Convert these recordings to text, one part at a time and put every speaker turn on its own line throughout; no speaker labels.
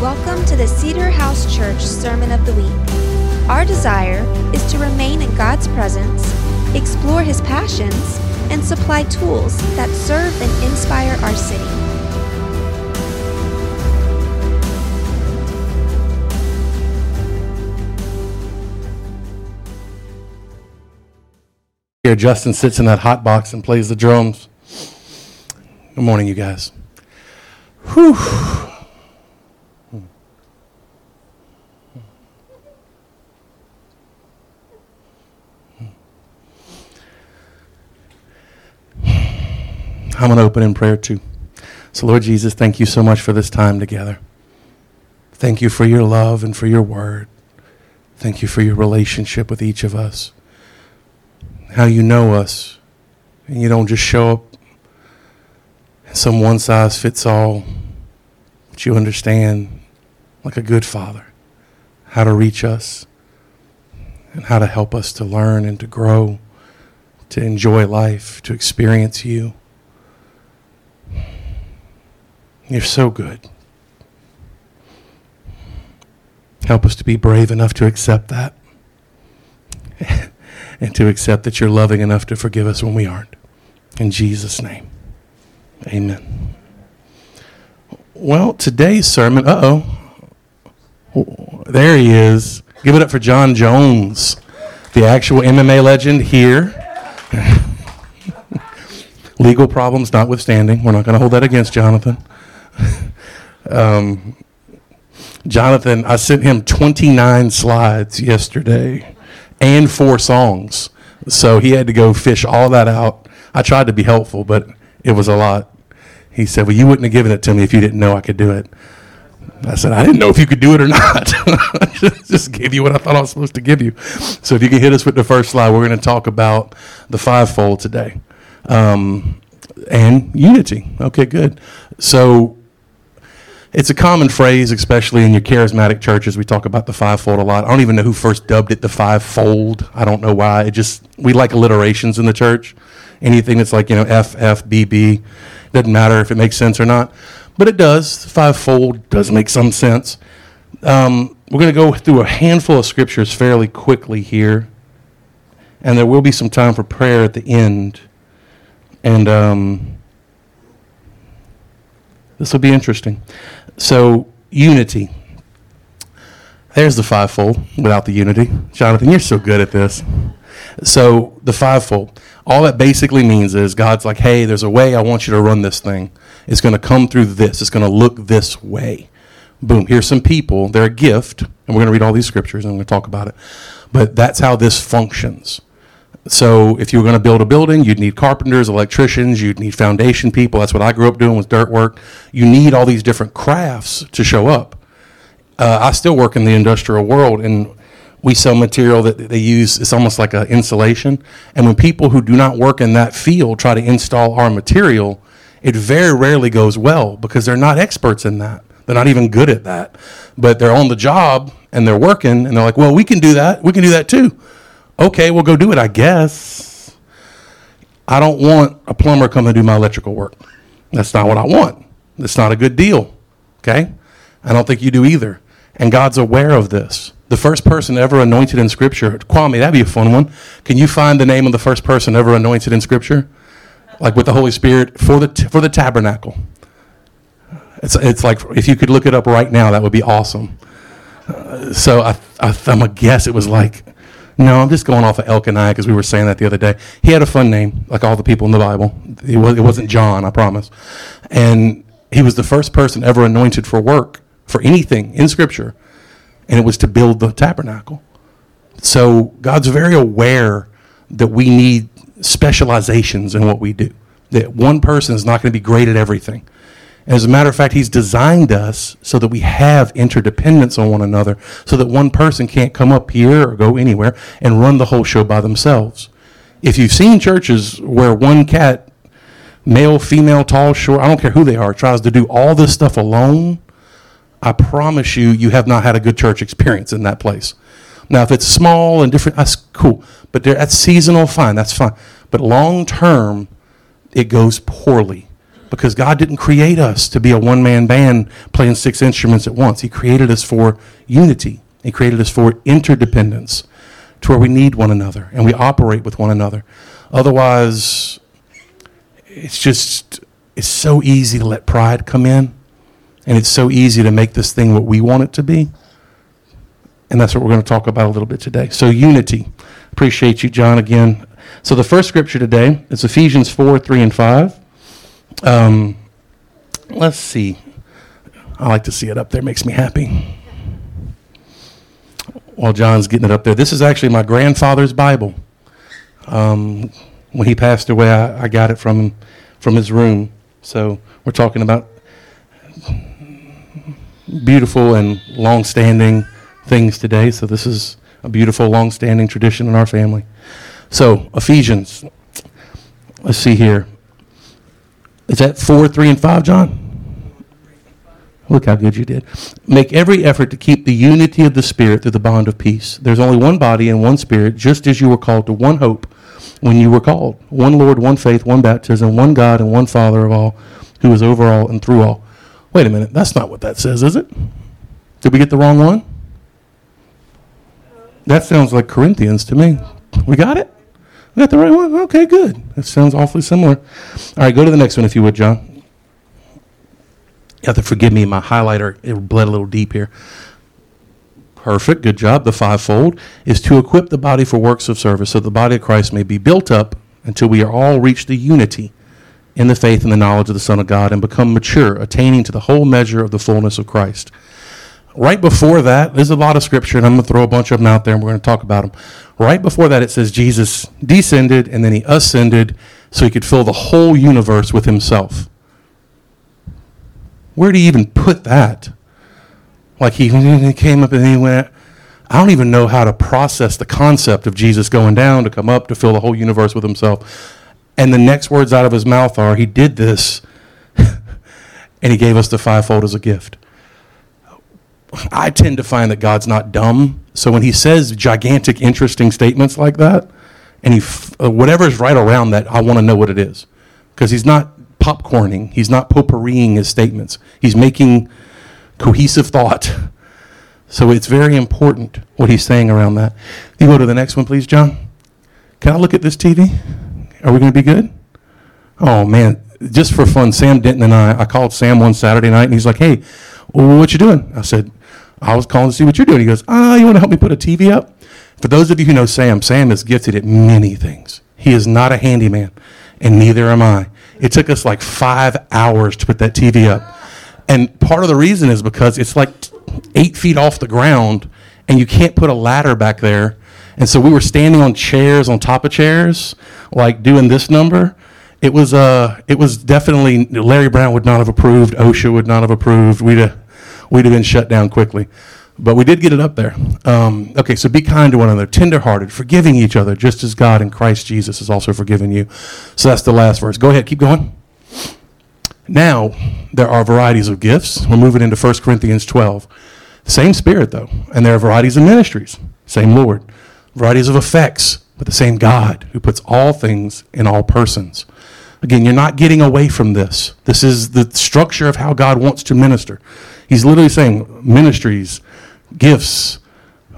Welcome to the Cedar House Church Sermon of the Week. Our desire is to remain in God's presence, explore His passions, and supply tools that serve and inspire our city.
Here, Justin sits in that hot box and plays the drums. Good morning, you guys. Whew. I'm going to open in prayer too. So, Lord Jesus, thank you so much for this time together. Thank you for your love and for your word. Thank you for your relationship with each of us. How you know us, and you don't just show up some one size fits all, but you understand, like a good father, how to reach us and how to help us to learn and to grow, to enjoy life, to experience you. You're so good. Help us to be brave enough to accept that and to accept that you're loving enough to forgive us when we aren't. In Jesus' name, amen. Well, today's sermon, uh oh, there he is. Give it up for Jon Jones, the actual MMA legend here. Legal problems notwithstanding, we're not going to hold that against Jonathan. um, Jonathan, I sent him 29 slides yesterday and four songs. So he had to go fish all that out. I tried to be helpful, but it was a lot. He said, Well, you wouldn't have given it to me if you didn't know I could do it. I said, I didn't know if you could do it or not. I just gave you what I thought I was supposed to give you. So if you can hit us with the first slide, we're going to talk about the fivefold today um, and unity. Okay, good. So it's a common phrase, especially in your charismatic churches. We talk about the fivefold a lot. I don't even know who first dubbed it the fivefold. I don't know why. It just we like alliterations in the church. Anything that's like you know F F B B doesn't matter if it makes sense or not, but it does. Fivefold does make some sense. Um, we're going to go through a handful of scriptures fairly quickly here, and there will be some time for prayer at the end. And um, this will be interesting. So, unity. There's the fivefold without the unity. Jonathan, you're so good at this. So, the fivefold. All that basically means is God's like, hey, there's a way I want you to run this thing. It's going to come through this, it's going to look this way. Boom, here's some people. They're a gift. And we're going to read all these scriptures and we're going to talk about it. But that's how this functions. So if you were going to build a building, you'd need carpenters, electricians, you'd need foundation people. That's what I grew up doing with dirt work. You need all these different crafts to show up. Uh, I still work in the industrial world, and we sell material that they use. It's almost like an insulation. And when people who do not work in that field try to install our material, it very rarely goes well because they're not experts in that. They're not even good at that. But they're on the job and they're working, and they're like, "Well, we can do that. We can do that too." Okay, well, go do it, I guess. I don't want a plumber come and do my electrical work. That's not what I want. That's not a good deal. Okay? I don't think you do either. And God's aware of this. The first person ever anointed in Scripture, Kwame, that'd be a fun one. Can you find the name of the first person ever anointed in Scripture? Like with the Holy Spirit for the, for the tabernacle. It's, it's like if you could look it up right now, that would be awesome. Uh, so I, I, I'm a guess it was like no, I'm just going off of Elkanah because we were saying that the other day. He had a fun name, like all the people in the Bible. It, was, it wasn't John, I promise. And he was the first person ever anointed for work, for anything in Scripture, and it was to build the tabernacle. So God's very aware that we need specializations in what we do. That one person is not going to be great at everything. As a matter of fact, He's designed us so that we have interdependence on one another, so that one person can't come up here or go anywhere and run the whole show by themselves. If you've seen churches where one cat, male, female, tall, short, I don't care who they are, tries to do all this stuff alone, I promise you, you have not had a good church experience in that place. Now, if it's small and different, that's cool. But that's seasonal, fine, that's fine. But long term, it goes poorly because God didn't create us to be a one man band playing six instruments at once. He created us for unity, He created us for interdependence, to where we need one another and we operate with one another. Otherwise, it's just, it's so easy to let pride come in, and it's so easy to make this thing what we want it to be. And that's what we're going to talk about a little bit today. So, unity. Appreciate you, John, again. So, the first scripture today is Ephesians 4 3 and 5. Um, let's see. I like to see it up there, makes me happy. While John's getting it up there, this is actually my grandfather's Bible. Um, when he passed away, I, I got it from him, from his room. So we're talking about beautiful and long-standing things today. So this is a beautiful, long-standing tradition in our family. So Ephesians. Let's see here. Is that four, three, and five, John? Look how good you did. Make every effort to keep the unity of the Spirit through the bond of peace. There's only one body and one Spirit, just as you were called to one hope when you were called. One Lord, one faith, one baptism, one God, and one Father of all, who is over all and through all. Wait a minute, that's not what that says, is it? Did we get the wrong one? That sounds like Corinthians to me. We got it? Got the right one? Okay, good. That sounds awfully similar. All right, go to the next one if you would, John. You have to forgive me, my highlighter, it bled a little deep here. Perfect, good job. The fivefold is to equip the body for works of service so the body of Christ may be built up until we are all reached the unity in the faith and the knowledge of the Son of God and become mature, attaining to the whole measure of the fullness of Christ. Right before that, there's a lot of scripture, and I'm going to throw a bunch of them out there and we're going to talk about them. Right before that, it says Jesus descended and then he ascended so he could fill the whole universe with himself. Where do you even put that? Like he, came up and he went. I don't even know how to process the concept of Jesus going down to come up to fill the whole universe with himself. And the next words out of his mouth are, He did this, and He gave us the fivefold as a gift. I tend to find that God's not dumb. So when He says gigantic, interesting statements like that, and he, uh, whatever's right around that, I want to know what it is. Because He's not popcorning, He's not potpourriing His statements. He's making cohesive thought. So it's very important what He's saying around that. You go to the next one, please, John. Can I look at this TV? Are we going to be good? Oh man, just for fun, Sam Denton and I, I called Sam one Saturday night and he's like, "Hey, what you doing?" I said, "I was calling to see what you're doing." He goes, "Ah, you want to help me put a TV up?" For those of you who know Sam, Sam is gifted at many things. He is not a handyman, and neither am I. It took us like five hours to put that TV up, and part of the reason is because it's like eight feet off the ground, and you can't put a ladder back there. And so we were standing on chairs on top of chairs like doing this number, it was uh it was definitely Larry Brown would not have approved, OSHA would not have approved. We'd have, we'd have been shut down quickly. But we did get it up there. Um, okay, so be kind to one another, tenderhearted, forgiving each other, just as God in Christ Jesus has also forgiven you. So that's the last verse. Go ahead, keep going. Now, there are varieties of gifts. We're moving into 1 Corinthians 12. Same Spirit, though, and there are varieties of ministries. Same Lord. Varieties of effects but the same God who puts all things in all persons. Again, you're not getting away from this. This is the structure of how God wants to minister. He's literally saying ministries, gifts,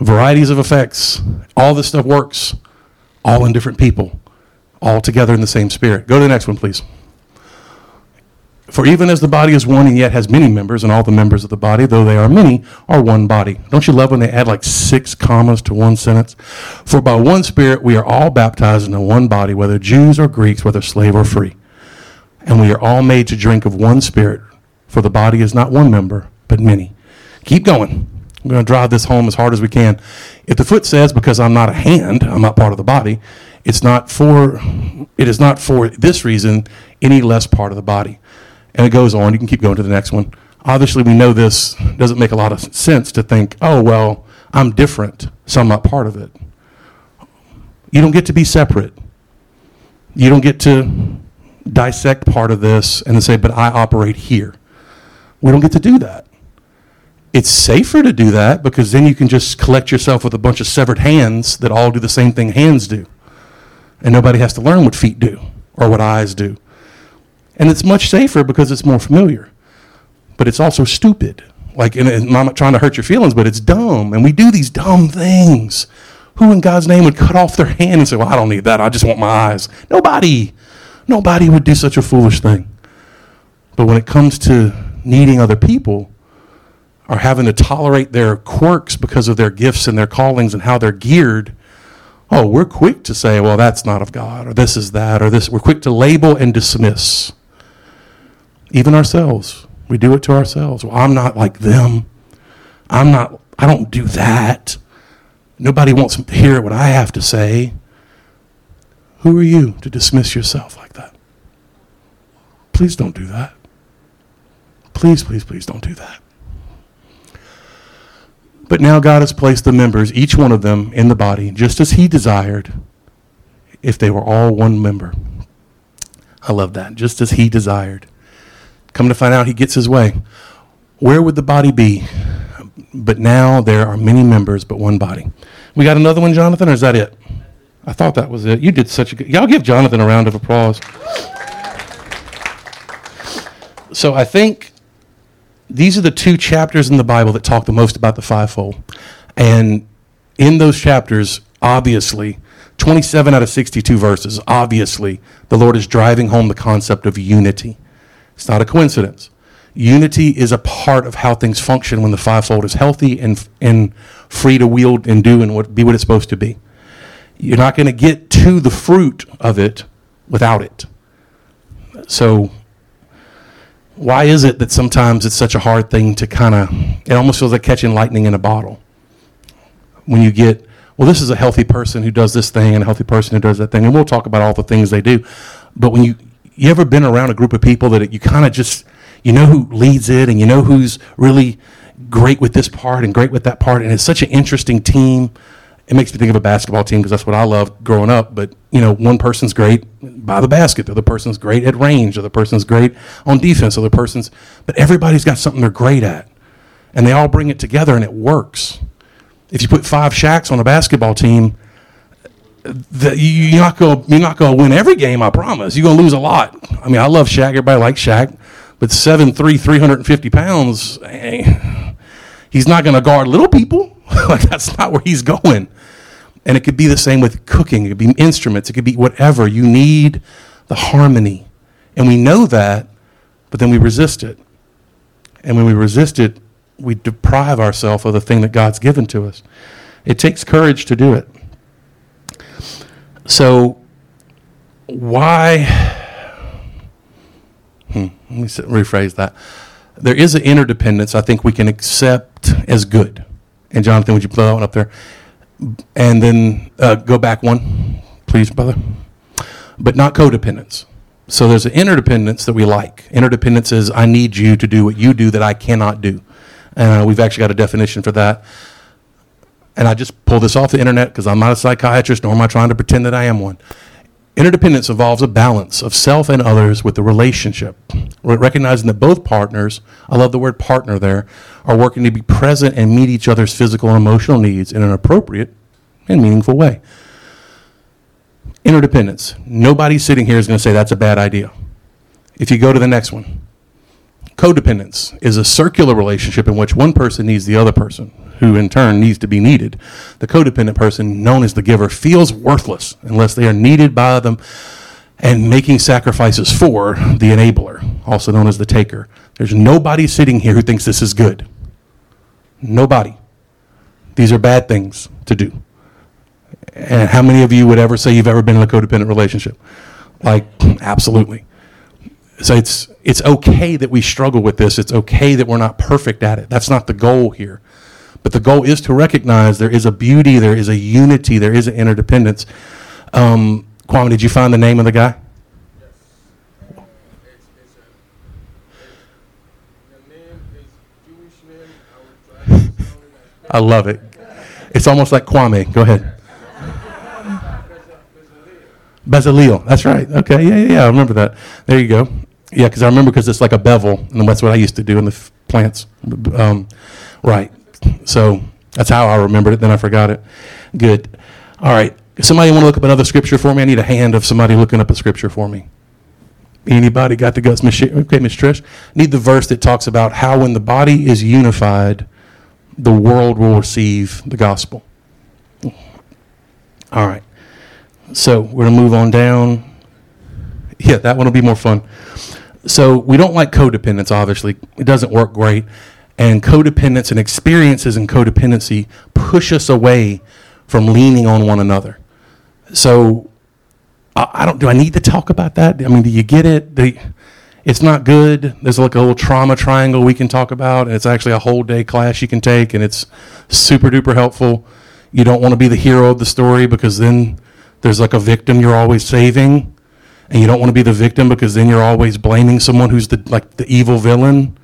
varieties of effects, all this stuff works, all in different people, all together in the same spirit. Go to the next one, please. For even as the body is one and yet has many members, and all the members of the body, though they are many, are one body. Don't you love when they add like six commas to one sentence? For by one Spirit we are all baptized into one body, whether Jews or Greeks, whether slave or free. And we are all made to drink of one Spirit, for the body is not one member, but many. Keep going. I'm going to drive this home as hard as we can. If the foot says, because I'm not a hand, I'm not part of the body, it's not for, it is not for this reason any less part of the body. And it goes on. You can keep going to the next one. Obviously, we know this doesn't make a lot of sense to think, oh, well, I'm different, so I'm not part of it. You don't get to be separate. You don't get to dissect part of this and then say, but I operate here. We don't get to do that. It's safer to do that because then you can just collect yourself with a bunch of severed hands that all do the same thing hands do. And nobody has to learn what feet do or what eyes do And it's much safer because it's more familiar. But it's also stupid. Like, and, I'm not trying to hurt your feelings, but it's dumb. And we do these dumb things. Who in God's name would cut off their hand and say, Well, I don't need that. I just want my eyes? Nobody. Nobody would do such a foolish thing. But when it comes to needing other people or having to tolerate their quirks because of their gifts and their callings and how they're geared, oh, we're quick to say, well, that's not of God, or this is that, or this. We're quick to label and dismiss. Even ourselves. We do it to ourselves. Well, I'm not like them. I'm not, I don't do that. Nobody wants to hear what I have to say. Who are you to dismiss yourself like that? Please don't do that. Please, please, please don't do that. But now God has placed the members, each one of them, in the body, just as He desired, if they were all one member. I love that. Just as He desired. Come to find out, He gets His way. Where would the body be? But now there are many members, but one body. We got another one, Jonathan, or is that it? I thought that was it. You did such a good. Y'all give Jonathan a round of applause. So I think these are the two chapters in the Bible that talk the most about the fivefold. And in those chapters, obviously, 27 out of 62 verses, obviously, the Lord is driving home the concept of unity. It's not a coincidence. Unity is a part of how things function when the fivefold is healthy and, and free to wield and do and what, be what it's supposed to be. You're not going to get to the fruit of it without it. So why is it that sometimes it's such a hard thing to kind of, it almost feels like catching lightning in a bottle? When you get, well, this is a healthy person who does this thing and a healthy person who does that thing, and we'll talk about all the things they do. But when you, you ever been around a group of people that you kind of just, you know who leads it and you know who's really great with this part and great with that part, and it's such an interesting team it makes me think of a basketball team because that's what I loved growing up. But you know, one person's great by the basket, the other person's great at range, the other person's great on defense, the other person's. But everybody's got something they're great at, and they all bring it together, and it works. If you put five Shaqs on a basketball team, the, you're not gonna you're not to win every game. I promise. You're to lose a lot. I mean, I love Shaq. Everybody likes Shaq, but seven three, three hundred and fifty pounds. Eh, he's not to guard little people. like that's not where he's going. And it could be the same with cooking, it could be instruments, it could be whatever. You need the harmony. And we know that, but then we resist it. And when we resist it, we deprive ourselves of the thing that God's given to us. It takes courage to do it. So, why? Hmm, let me rephrase that. There is an interdependence I think we can accept as good. And Jonathan, would you put that one up there? And then uh, go back one, please, brother. But not codependence. So there's an interdependence that we like. Interdependence is I need you to do what you do that I cannot do. Uh, we've actually got a definition for that. And I just pulled this off the internet because I'm not a psychiatrist, nor am I trying to pretend that I am one. Interdependence involves a balance of self and others with the relationship, recognizing that both partners, I love the word partner there, are working to be present and meet each other's physical and emotional needs in an appropriate and meaningful way. Interdependence. Nobody sitting here is going to say that's a bad idea. If you go to the next one, codependence is a circular relationship in which one person needs the other person, who in turn needs to be needed. The codependent person, known as the giver, feels worthless unless they are needed by them and making sacrifices for the enabler, also known as the taker. There's nobody sitting here who thinks this is good. Nobody. These are bad things to do. And how many of you would ever say you've ever been in a codependent relationship? Like, absolutely. So it's it's okay that we struggle with this. It's okay that we're not perfect at it. That's not the goal here. But the goal is to recognize there is a beauty, there is a unity, there is an interdependence. Um, Kwame, did you find the name of the guy? I love it. It's almost like Kwame. Go ahead. Bezaleel. That's right. Okay. Yeah, yeah, yeah. I remember that. There you go. Yeah, because I remember because it's like a bevel, and that's what I used to do in the f- plants. Um, right. So that's how I remembered it. Then I forgot it. Good. All right. Somebody want to look up another scripture for me? I need a hand of somebody looking up a scripture for me. Anybody got the guts? Okay, Miss Trish. Need the verse that talks about how when the body is unified, the world will receive the gospel. All right. So we're gonna move on down. Yeah, that one will be more fun. So we don't like codependence. Obviously, it doesn't work great, and codependence and experiences in codependency push us away from leaning on one another. So I, don't. Do I need to talk about that? I mean, do you get it? The, it's not good. There's like a little trauma triangle we can talk about. And it's actually a whole day class you can take, and it's super duper helpful. You don't want to be the hero of the story because then there's like a victim you're always saving, and you don't want to be the victim because then you're always blaming someone who's the like the evil villain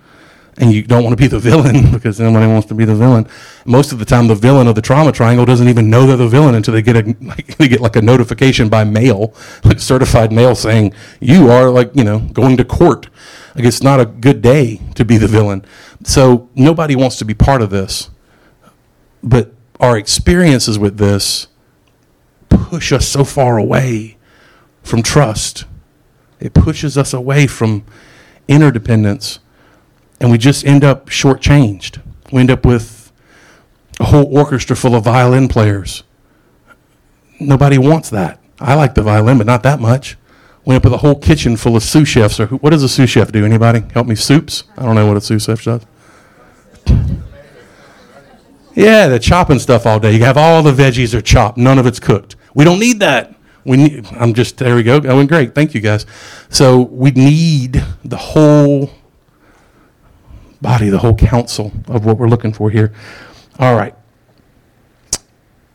and you don't want to be the villain because nobody wants to be the villain. Most of the time, the villain of the trauma triangle doesn't even know they're the villain until they get a like, they get like a notification by mail, like certified mail saying you are like you know going to court. Like it's not a good day to be the villain. So nobody wants to be part of this, but our experiences with this push us so far away from trust. It pushes us away from interdependence and we just end up shortchanged. We end up with a whole orchestra full of violin players. Nobody wants that. I like the violin, but not that much. We end up with a whole kitchen full of sous chefs. Or who, what does a sous chef do? Anybody help me? Soups? I don't know what a sous chef does. Yeah, they're chopping stuff all day. You have all the veggies are chopped. None of it's cooked. We don't need that. We need, I'm just, there we go. Going great. Thank you guys. So we need the whole body, the whole counsel of what we're looking for here. All right.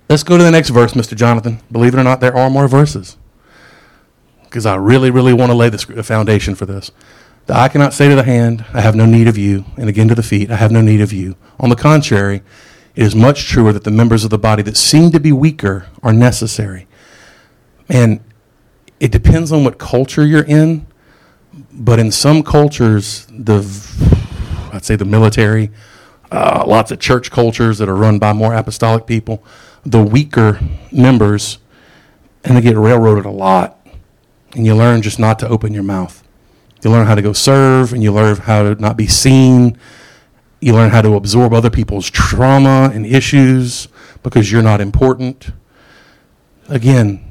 Let's go to the next verse, Mr. Jonathan. Believe it or not, there are more verses. Because I really, really want to lay the foundation for this. The eye cannot say to the hand, I have no need of you, and again to the feet, I have no need of you. On the contrary, it is much truer that the members of the body that seem to be weaker are necessary. And it depends on what culture you're in, but in some cultures, the I'd say the military, uh, lots of church cultures that are run by more apostolic people. The weaker members, and they get railroaded a lot. And you learn just not to open your mouth. You learn how to go serve, and you learn how to not be seen. You learn how to absorb other people's trauma and issues because you're not important. Again,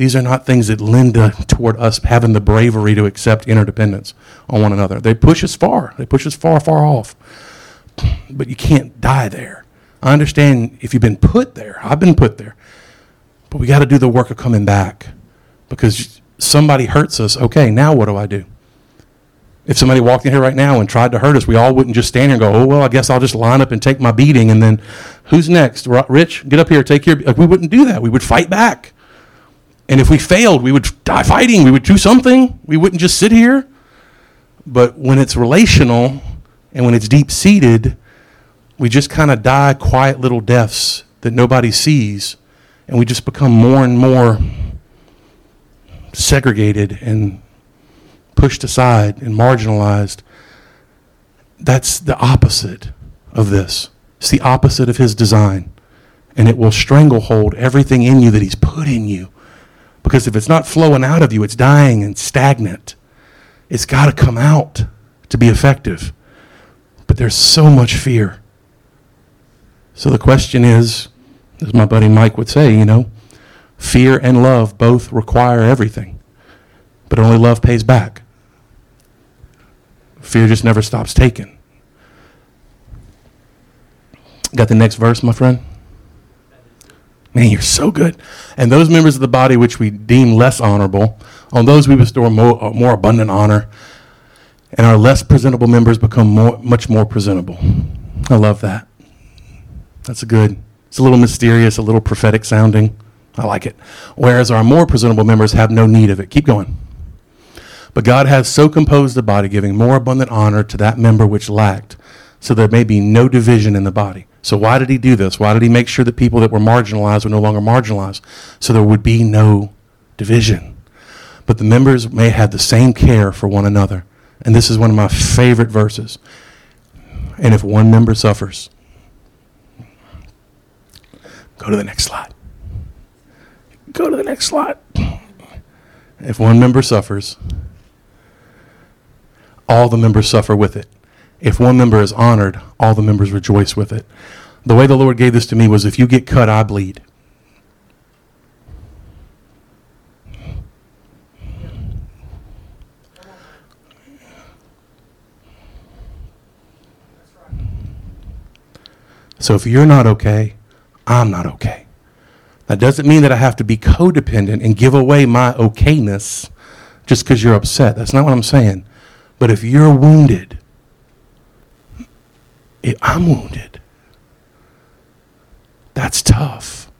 these are not things that lend toward us having the bravery to accept interdependence on one another. They push us far. They push us far, far off. But you can't die there. I understand if you've been put there. I've been put there. But we got to do the work of coming back because somebody hurts us. Okay, now what do I do? If somebody walked in here right now and tried to hurt us, we all wouldn't just stand here and go, oh, well, I guess I'll just line up and take my beating. And then who's next? Rich, get up here, take your. Like, we wouldn't do that. We would fight back. And if we failed, we would die fighting. We would do something. We wouldn't just sit here. But when it's relational and when it's deep seated, we just kind of die quiet little deaths that nobody sees. And we just become more and more segregated and pushed aside and marginalized. That's the opposite of this. It's the opposite of his design. And it will stranglehold everything in you that he's put in you because if it's not flowing out of you, it's dying and stagnant. It's got to come out to be effective. But there's so much fear. So the question is, as my buddy Mike would say, you know, fear and love both require everything, but only love pays back. Fear just never stops taking. Got the next verse, my friend? Man, you're so good. And those members of the body which we deem less honorable, on those we bestow more, uh, more abundant honor, and our less presentable members become more, much more presentable. I love that. That's a good. It's a little mysterious, a little prophetic sounding. I like it. Whereas our more presentable members have no need of it. Keep going. But God has so composed the body, giving more abundant honor to that member which lacked, so there may be no division in the body so why did he do this? Why did he make sure that people that were marginalized were no longer marginalized? So there would be no division. But the members may have the same care for one another. And this is one of my favorite verses. And if one member suffers, go to the next slide. Go to the next slide. If one member suffers, all the members suffer with it. If one member is honored, all the members rejoice with it. The way the Lord gave this to me was if you get cut, I bleed. So if you're not okay, I'm not okay. That doesn't mean that I have to be codependent and give away my okayness just because you're upset. That's not what I'm saying. But if you're wounded, I'm wounded. That's tough.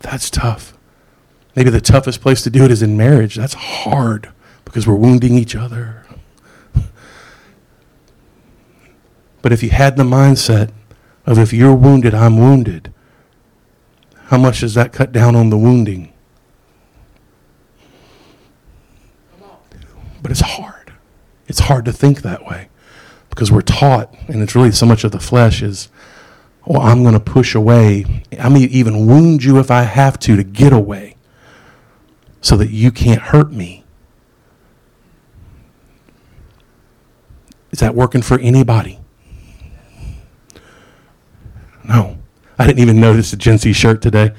That's tough. Maybe the toughest place to do it is in marriage. That's hard because we're wounding each other. But if you had the mindset of if you're wounded, I'm wounded, how much does that cut down on the wounding? But it's hard. It's hard to think that way because we're taught, and it's really so much of the flesh is, well, I'm going to push away. I may even wound you if I have to to get away so that you can't hurt me. Is that working for anybody? No. I didn't even notice the Gen Z shirt today.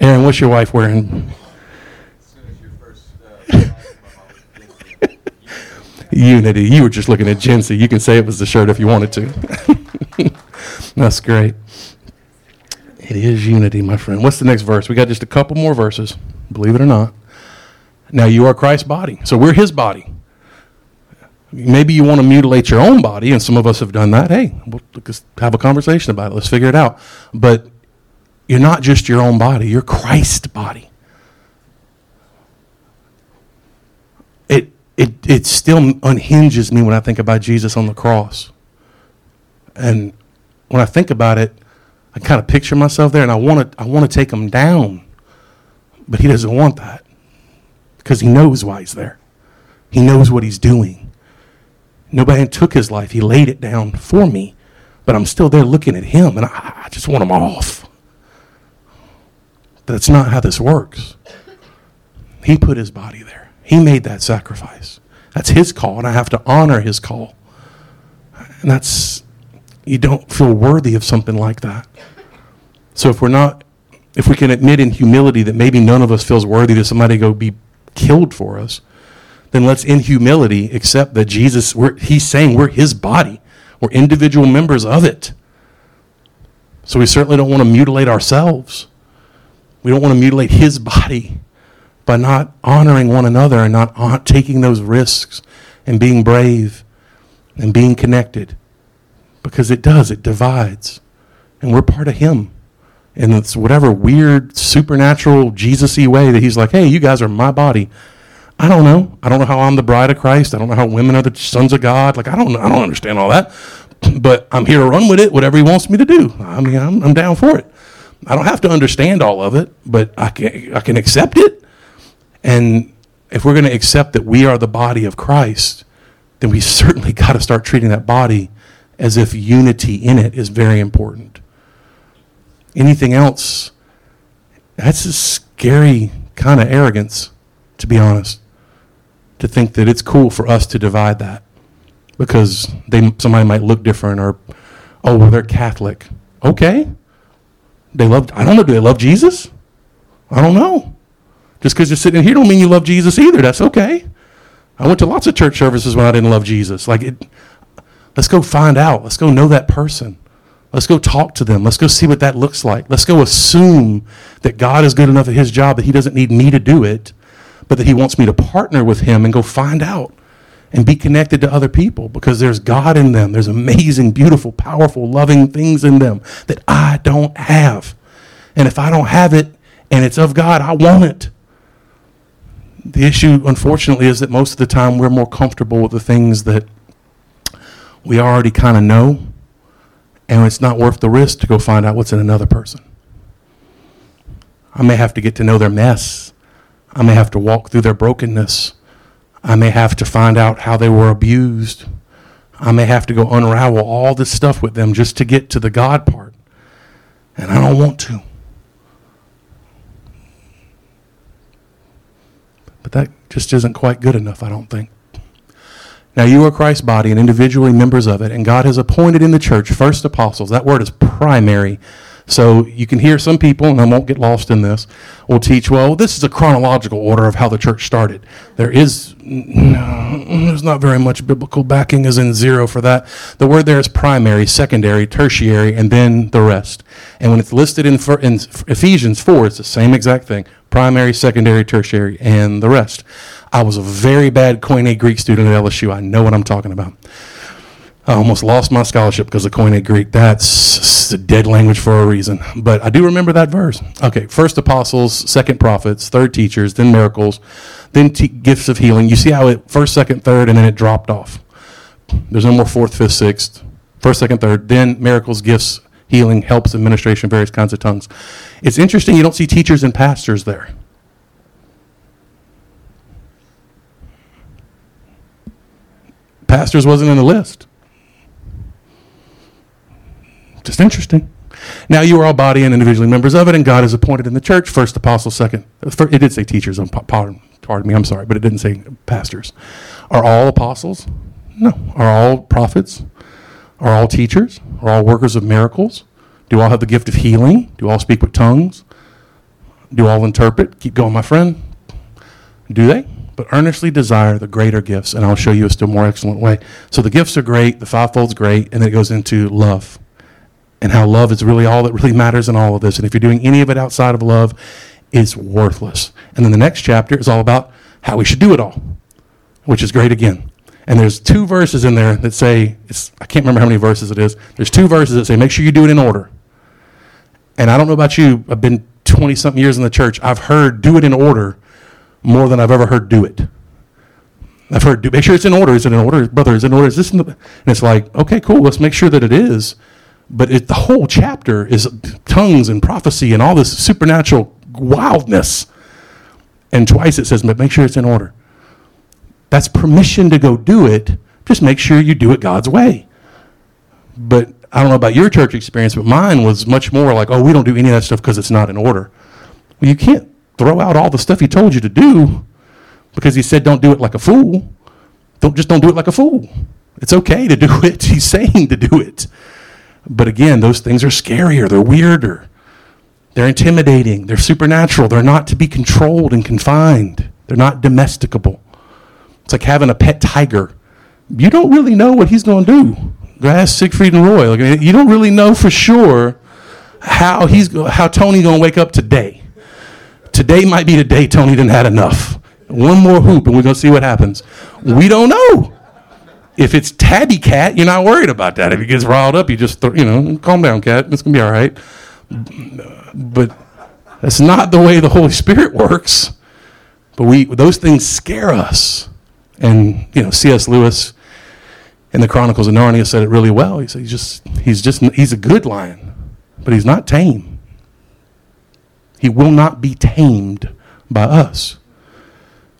Aaron, what's your wife wearing? Unity. You were just looking at Z. You can say it was the shirt if you wanted to. That's great. It is unity, my friend. What's the next verse? We got just a couple more verses, believe it or not. Now you are Christ's body. So we're his body. Maybe you want to mutilate your own body, and some of us have done that. Hey, we'll just have a conversation about it. Let's figure it out. But you're not just your own body, you're Christ's body. It, it, still unhinges me when I think about Jesus on the cross. And when I think about it, I kind of picture myself there, and I want to I want to take him down, but he doesn't want that because he knows why he's there. He knows what he's doing. Nobody took his life. He laid it down for me. But I'm still there looking at him, and I, I just want him off. That's not how this works. He put his body there, he made that sacrifice. That's his call, and I have to honor his call. And that's, you don't feel worthy of something like that. So if we're not, if we can admit in humility that maybe none of us feels worthy that somebody go be killed for us, then let's in humility accept that Jesus, we're he's saying we're his body. We're individual members of it. So we certainly don't want to mutilate ourselves. We don't want to mutilate his body by not honoring one another and not taking those risks and being brave and being connected. Because it does, it divides. And we're part of him. And it's whatever weird, supernatural, Jesus y way that he's like, hey, you guys are my body. I don't know. I don't know how I'm the bride of Christ. I don't know how women are the sons of God. Like I don't I don't understand all that. But I'm here to run with it, whatever he wants me to do. I mean, I'm, I'm down for it. I don't have to understand all of it, but I can I can accept it. And if we're going to accept that we are the body of Christ, then we certainly got to start treating that body as if unity in it is very important. Anything else, that's a scary kind of arrogance, to be honest to think that it's cool for us to divide that because they somebody might look different or oh well they're Catholic. Okay. They love I don't know, do they love Jesus? I don't know. Just because you're sitting here don't mean you love Jesus either. That's okay. I went to lots of church services when I didn't love Jesus. Like it let's go find out. Let's go know that person. Let's go talk to them. Let's go see what that looks like. Let's go assume that God is good enough at his job that he doesn't need me to do it but that He wants me to partner with Him and go find out and be connected to other people because there's God in them. There's amazing, beautiful, powerful, loving things in them that I don't have. And if I don't have it and it's of God, I want it. The issue, unfortunately, is that most of the time we're more comfortable with the things that we already kind of know, and it's not worth the risk to go find out what's in another person. I may have to get to know their mess I may have to walk through their brokenness. I may have to find out how they were abused. I may have to go unravel all this stuff with them just to get to the God part. And I don't want to. But that just isn't quite good enough, I don't think. Now you are Christ's body and individually members of it, and God has appointed in the church first apostles. That word is primary. So you can hear some people, and I won't get lost in this, will teach, well, this is a chronological order of how the church started. There is no, there's not very much biblical backing as in zero for that. The word there is primary, secondary, tertiary, and then the rest. And when it's listed in, in Ephesians 4, it's the same exact thing. Primary, secondary, tertiary, and the rest. I was a very bad Koine Greek student at LSU. I know what I'm talking about. I almost lost my scholarship because of Koine Greek. That's a dead language for a reason. But I do remember that verse. Okay, first apostles, second prophets, third teachers, then miracles, then gifts of healing. You see how it first, second, third, and then it dropped off. There's no more fourth, fifth, sixth. First, second, third, then miracles, gifts, healing, helps, administration, various kinds of tongues. It's interesting you don't see teachers and pastors there. Pastors wasn't in the list. Just interesting. Now you are all body and individually members of it, and God is appointed in the church first apostles, second. Uh, it did say teachers. Pardon, pardon me. I'm sorry, but it didn't say pastors. Are all apostles? No. Are all prophets? Are all teachers? Are all workers of miracles? Do all have the gift of healing? Do all speak with tongues? Do all interpret? Keep going, my friend. Do they? But earnestly desire the greater gifts, and I'll show you a still more excellent way. So the gifts are great, the fivefold's great, and then it goes into love and how love is really all that really matters in all of this. And if you're doing any of it outside of love, it's worthless. And then the next chapter is all about how we should do it all, which is great again. And there's two verses in there that say, I can't remember how many verses it is. There's two verses that say, make sure you do it in order. And I don't know about you, I've been 20 something years in the church. I've heard do it in order more than I've ever heard do it. I've heard do, make sure it's in order. Is it in order? Brother, is it in order? Is this in the. And it's like, okay, cool, let's make sure that it is. But it, the whole chapter is tongues and prophecy and all this supernatural wildness. And twice it says, but make sure it's in order. That's permission to go do it. Just make sure you do it God's way. But I don't know about your church experience, but mine was much more like, oh, we don't do any of that stuff because it's not in order. Well, you can't throw out all the stuff he told you to do because he said don't do it like a fool. Don't just don't do it like a fool. It's okay to do it. He's saying to do it. But again, those things are scarier, they're weirder, they're intimidating, they're supernatural, they're not to be controlled and confined, they're not domesticable. It's like having a pet tiger. You don't really know what he's going to do. Go ask Siegfried and Roy. You don't really know for sure how he's how Tony's going to wake up today. Today might be the day Tony didn't had enough. One more hoop, and we're going to see what happens. We don't know. If it's tabby cat, you're not worried about that. If he gets riled up, you just, th- you know, calm down, cat. It's to be all right. But that's not the way the Holy Spirit works. But we, those things scare us. And, you know, C.S. Lewis in the Chronicles of Narnia said it really well. He said he's just, he's just, he's a good lion, but he's not tame. He will not be tamed by us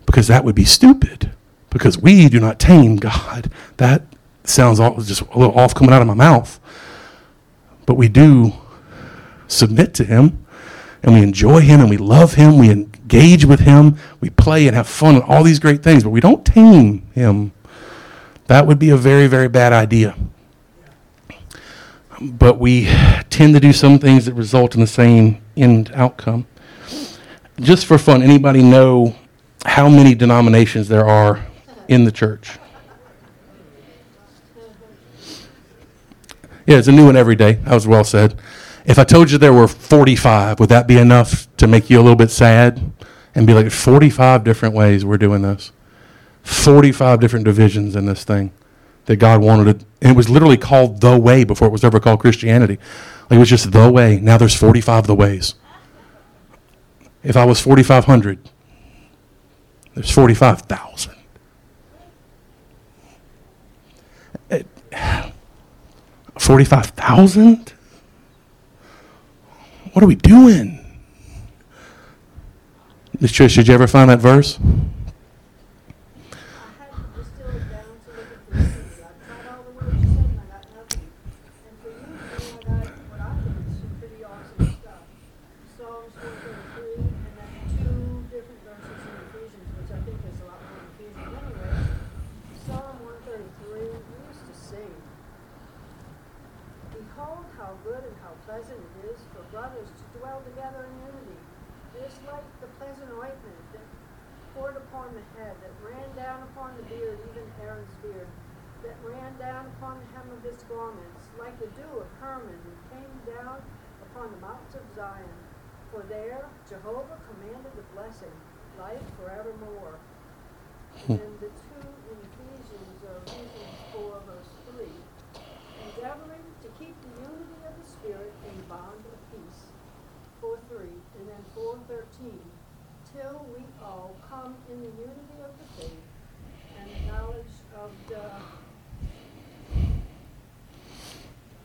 because that would be stupid because we do not tame God. That sounds all, just a little off coming out of my mouth. But we do submit to Him and we enjoy Him and we love Him. We engage with Him. We play and have fun and all these great things, but we don't tame Him. That would be a very, very bad idea. But we tend to do some things that result in the same end outcome. Just for fun, anybody know how many denominations there are in the church. Yeah, it's a new one every day. That was well said. If I told you there were 45, would that be enough to make you a little bit sad and be like, 45 different ways we're doing this? 45 different divisions in this thing that God wanted it. And it was literally called the way before it was ever called Christianity. Like it was just the way. Now there's 45 the ways. If I was 4,500, there's 45,000. 45,000? What are we doing? Miss Trish, did you ever find that verse?
pleasant it is for brothers to dwell together in unity. It is like the pleasant ointment that poured upon the head, that ran down upon the beard, even Aaron's beard, that ran down upon the hem of his garments, like the dew of Hermon, that came down upon the mountains of Zion. For there Jehovah commanded the blessing, life forevermore. And the two in Ephesians are Ephesians 4, verse 3. Endeavoring to keep the unity of the Spirit in bond of peace. 4 3. And then 4 13. Till we all come in the unity of the faith and the knowledge of the.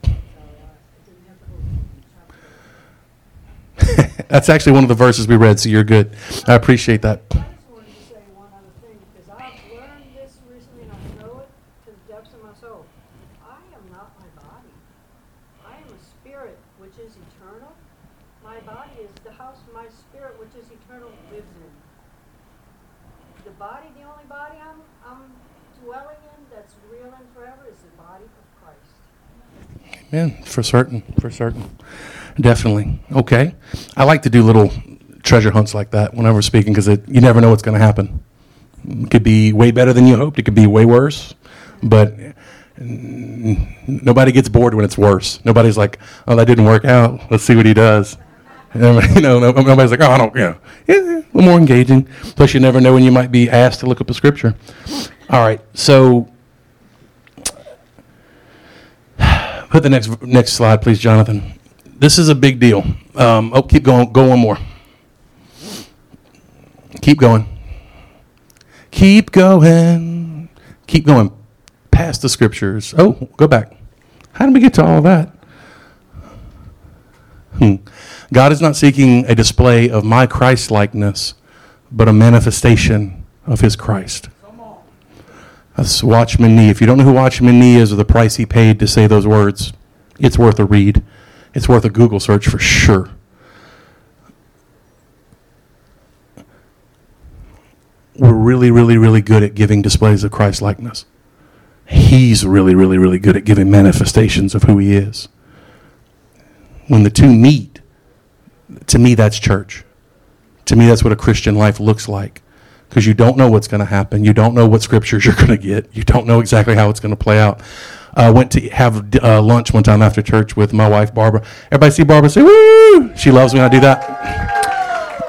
Sorry, I didn't have to open the chapter.
That's actually one of the verses we read, so you're good. I appreciate that.
I just wanted to say one other thing, because I've learned this recently and I know it to the depths of my soul. I am not my body. I am a spirit which is eternal. My body is the house my spirit which is eternal lives in. The body, the only body I'm, I'm dwelling in that's real and forever is the body of Christ.
Amen. For certain. For certain. Definitely. Okay. I like to do little treasure hunts like that whenever speaking because you never know what's going to happen. It could be way better than you hoped. It could be way worse. But nobody gets bored when it's worse. Nobody's like, oh, that didn't work out. Let's see what he does. You know, no- nobody's like, oh, I don't, you know, yeah, little more engaging. Plus, you never know when you might be asked to look up a scripture. All right, so Put the next next slide, please, Jonathan. This is a big deal. Um, oh, keep going. Go one more. Keep going. Keep going. Keep going. Past the scriptures. Oh, go back. How did we get to all that? Hmm. God is not seeking a display of my Christ likeness, but a manifestation of his Christ. That's Watchman Nee. If you don't know who Watchman Nee is or the price he paid to say those words, it's worth a read. It's worth a Google search for sure. We're really, really, really good at giving displays of Christ likeness. He's really, really, really good at giving manifestations of who he is. When the two meet, to me, that's church. To me, that's what a Christian life looks like because you don't know what's going to happen. You don't know what scriptures you're going to get. You don't know exactly how it's going to play out. Uh, went to have uh, lunch one time after church with my wife, Barbara. Everybody see Barbara say, woo! She loves me when I do that.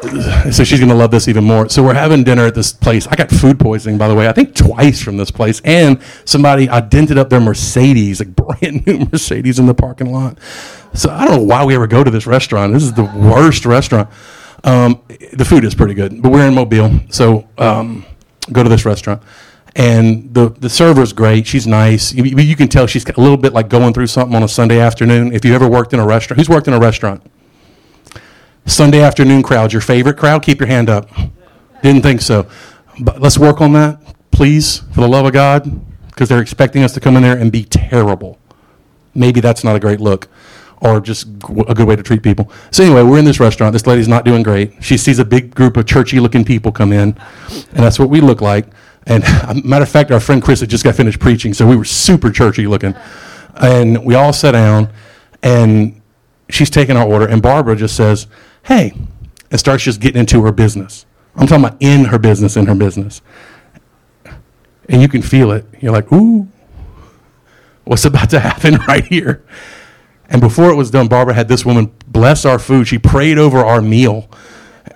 So she's to love this even more. So we're having dinner at this place. I got food poisoning, by the way, I think twice from this place. And somebody, I dented up their Mercedes, like brand new Mercedes in the parking lot. So I don't know why we ever go to this restaurant. This is the worst restaurant. Um, the food is pretty good, but we're in Mobile, so um, go to this restaurant. And the the server's great. She's nice. You, you can tell she's a little bit like going through something on a Sunday afternoon. If you've ever worked in a restaurant, who's worked in a restaurant? Sunday afternoon crowd, your favorite crowd? Keep your hand up. Didn't think so. But let's work on that, please, for the love of God, because they're expecting us to come in there and be terrible. Maybe that's not a great look or just a good way to treat people. So anyway, we're in this restaurant. This lady's not doing great. She sees a big group of churchy-looking people come in, and that's what we look like. And um, matter of fact, our friend Chris had just got finished preaching, so we were super churchy looking. And we all sat down, and she's taking our order, and Barbara just says, "Hey," and starts just getting into her business. I'm talking about in her business, in her business, and you can feel it. You're like, "Ooh, what's about to happen right here?" And before it was done, Barbara had this woman bless our food. She prayed over our meal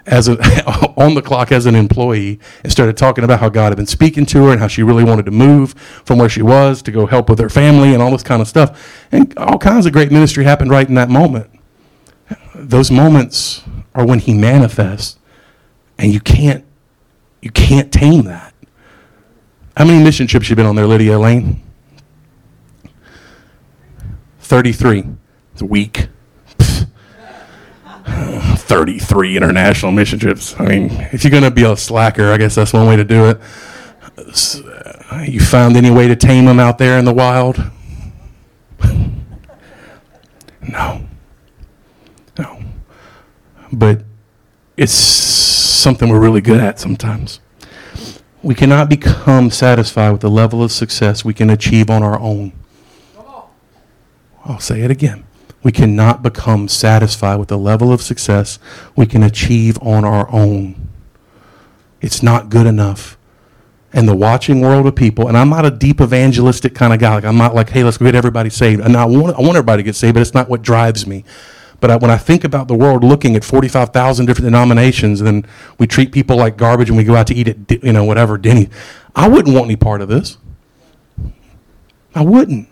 as a, on the clock as an employee and started talking about how God had been speaking to her and how she really wanted to move from where she was to go help with her family and all this kind of stuff. And all kinds of great ministry happened right in that moment. Those moments are when he manifests and you can't you can't tame that. How many mission trips you been on there, Lydia Lane? 33. It's a week. 33 international mission trips. I mean, if you're going to be a slacker, I guess that's one way to do it. Uh, You found any way to tame them out there in the wild? No. No. But it's something we're really good at sometimes. We cannot become satisfied with the level of success we can achieve on our own. I'll say it again. We cannot become satisfied with the level of success we can achieve on our own. It's not good enough. And the watching world of people, and I'm not a deep evangelistic kind of guy. Like I'm not like, hey, let's get everybody saved. And I want, I want everybody to get saved, but it's not what drives me. But I, when I think about the world looking at 45,000 different denominations, and then we treat people like garbage and we go out to eat at, you know, whatever, Denny, I wouldn't want any part of this. I wouldn't.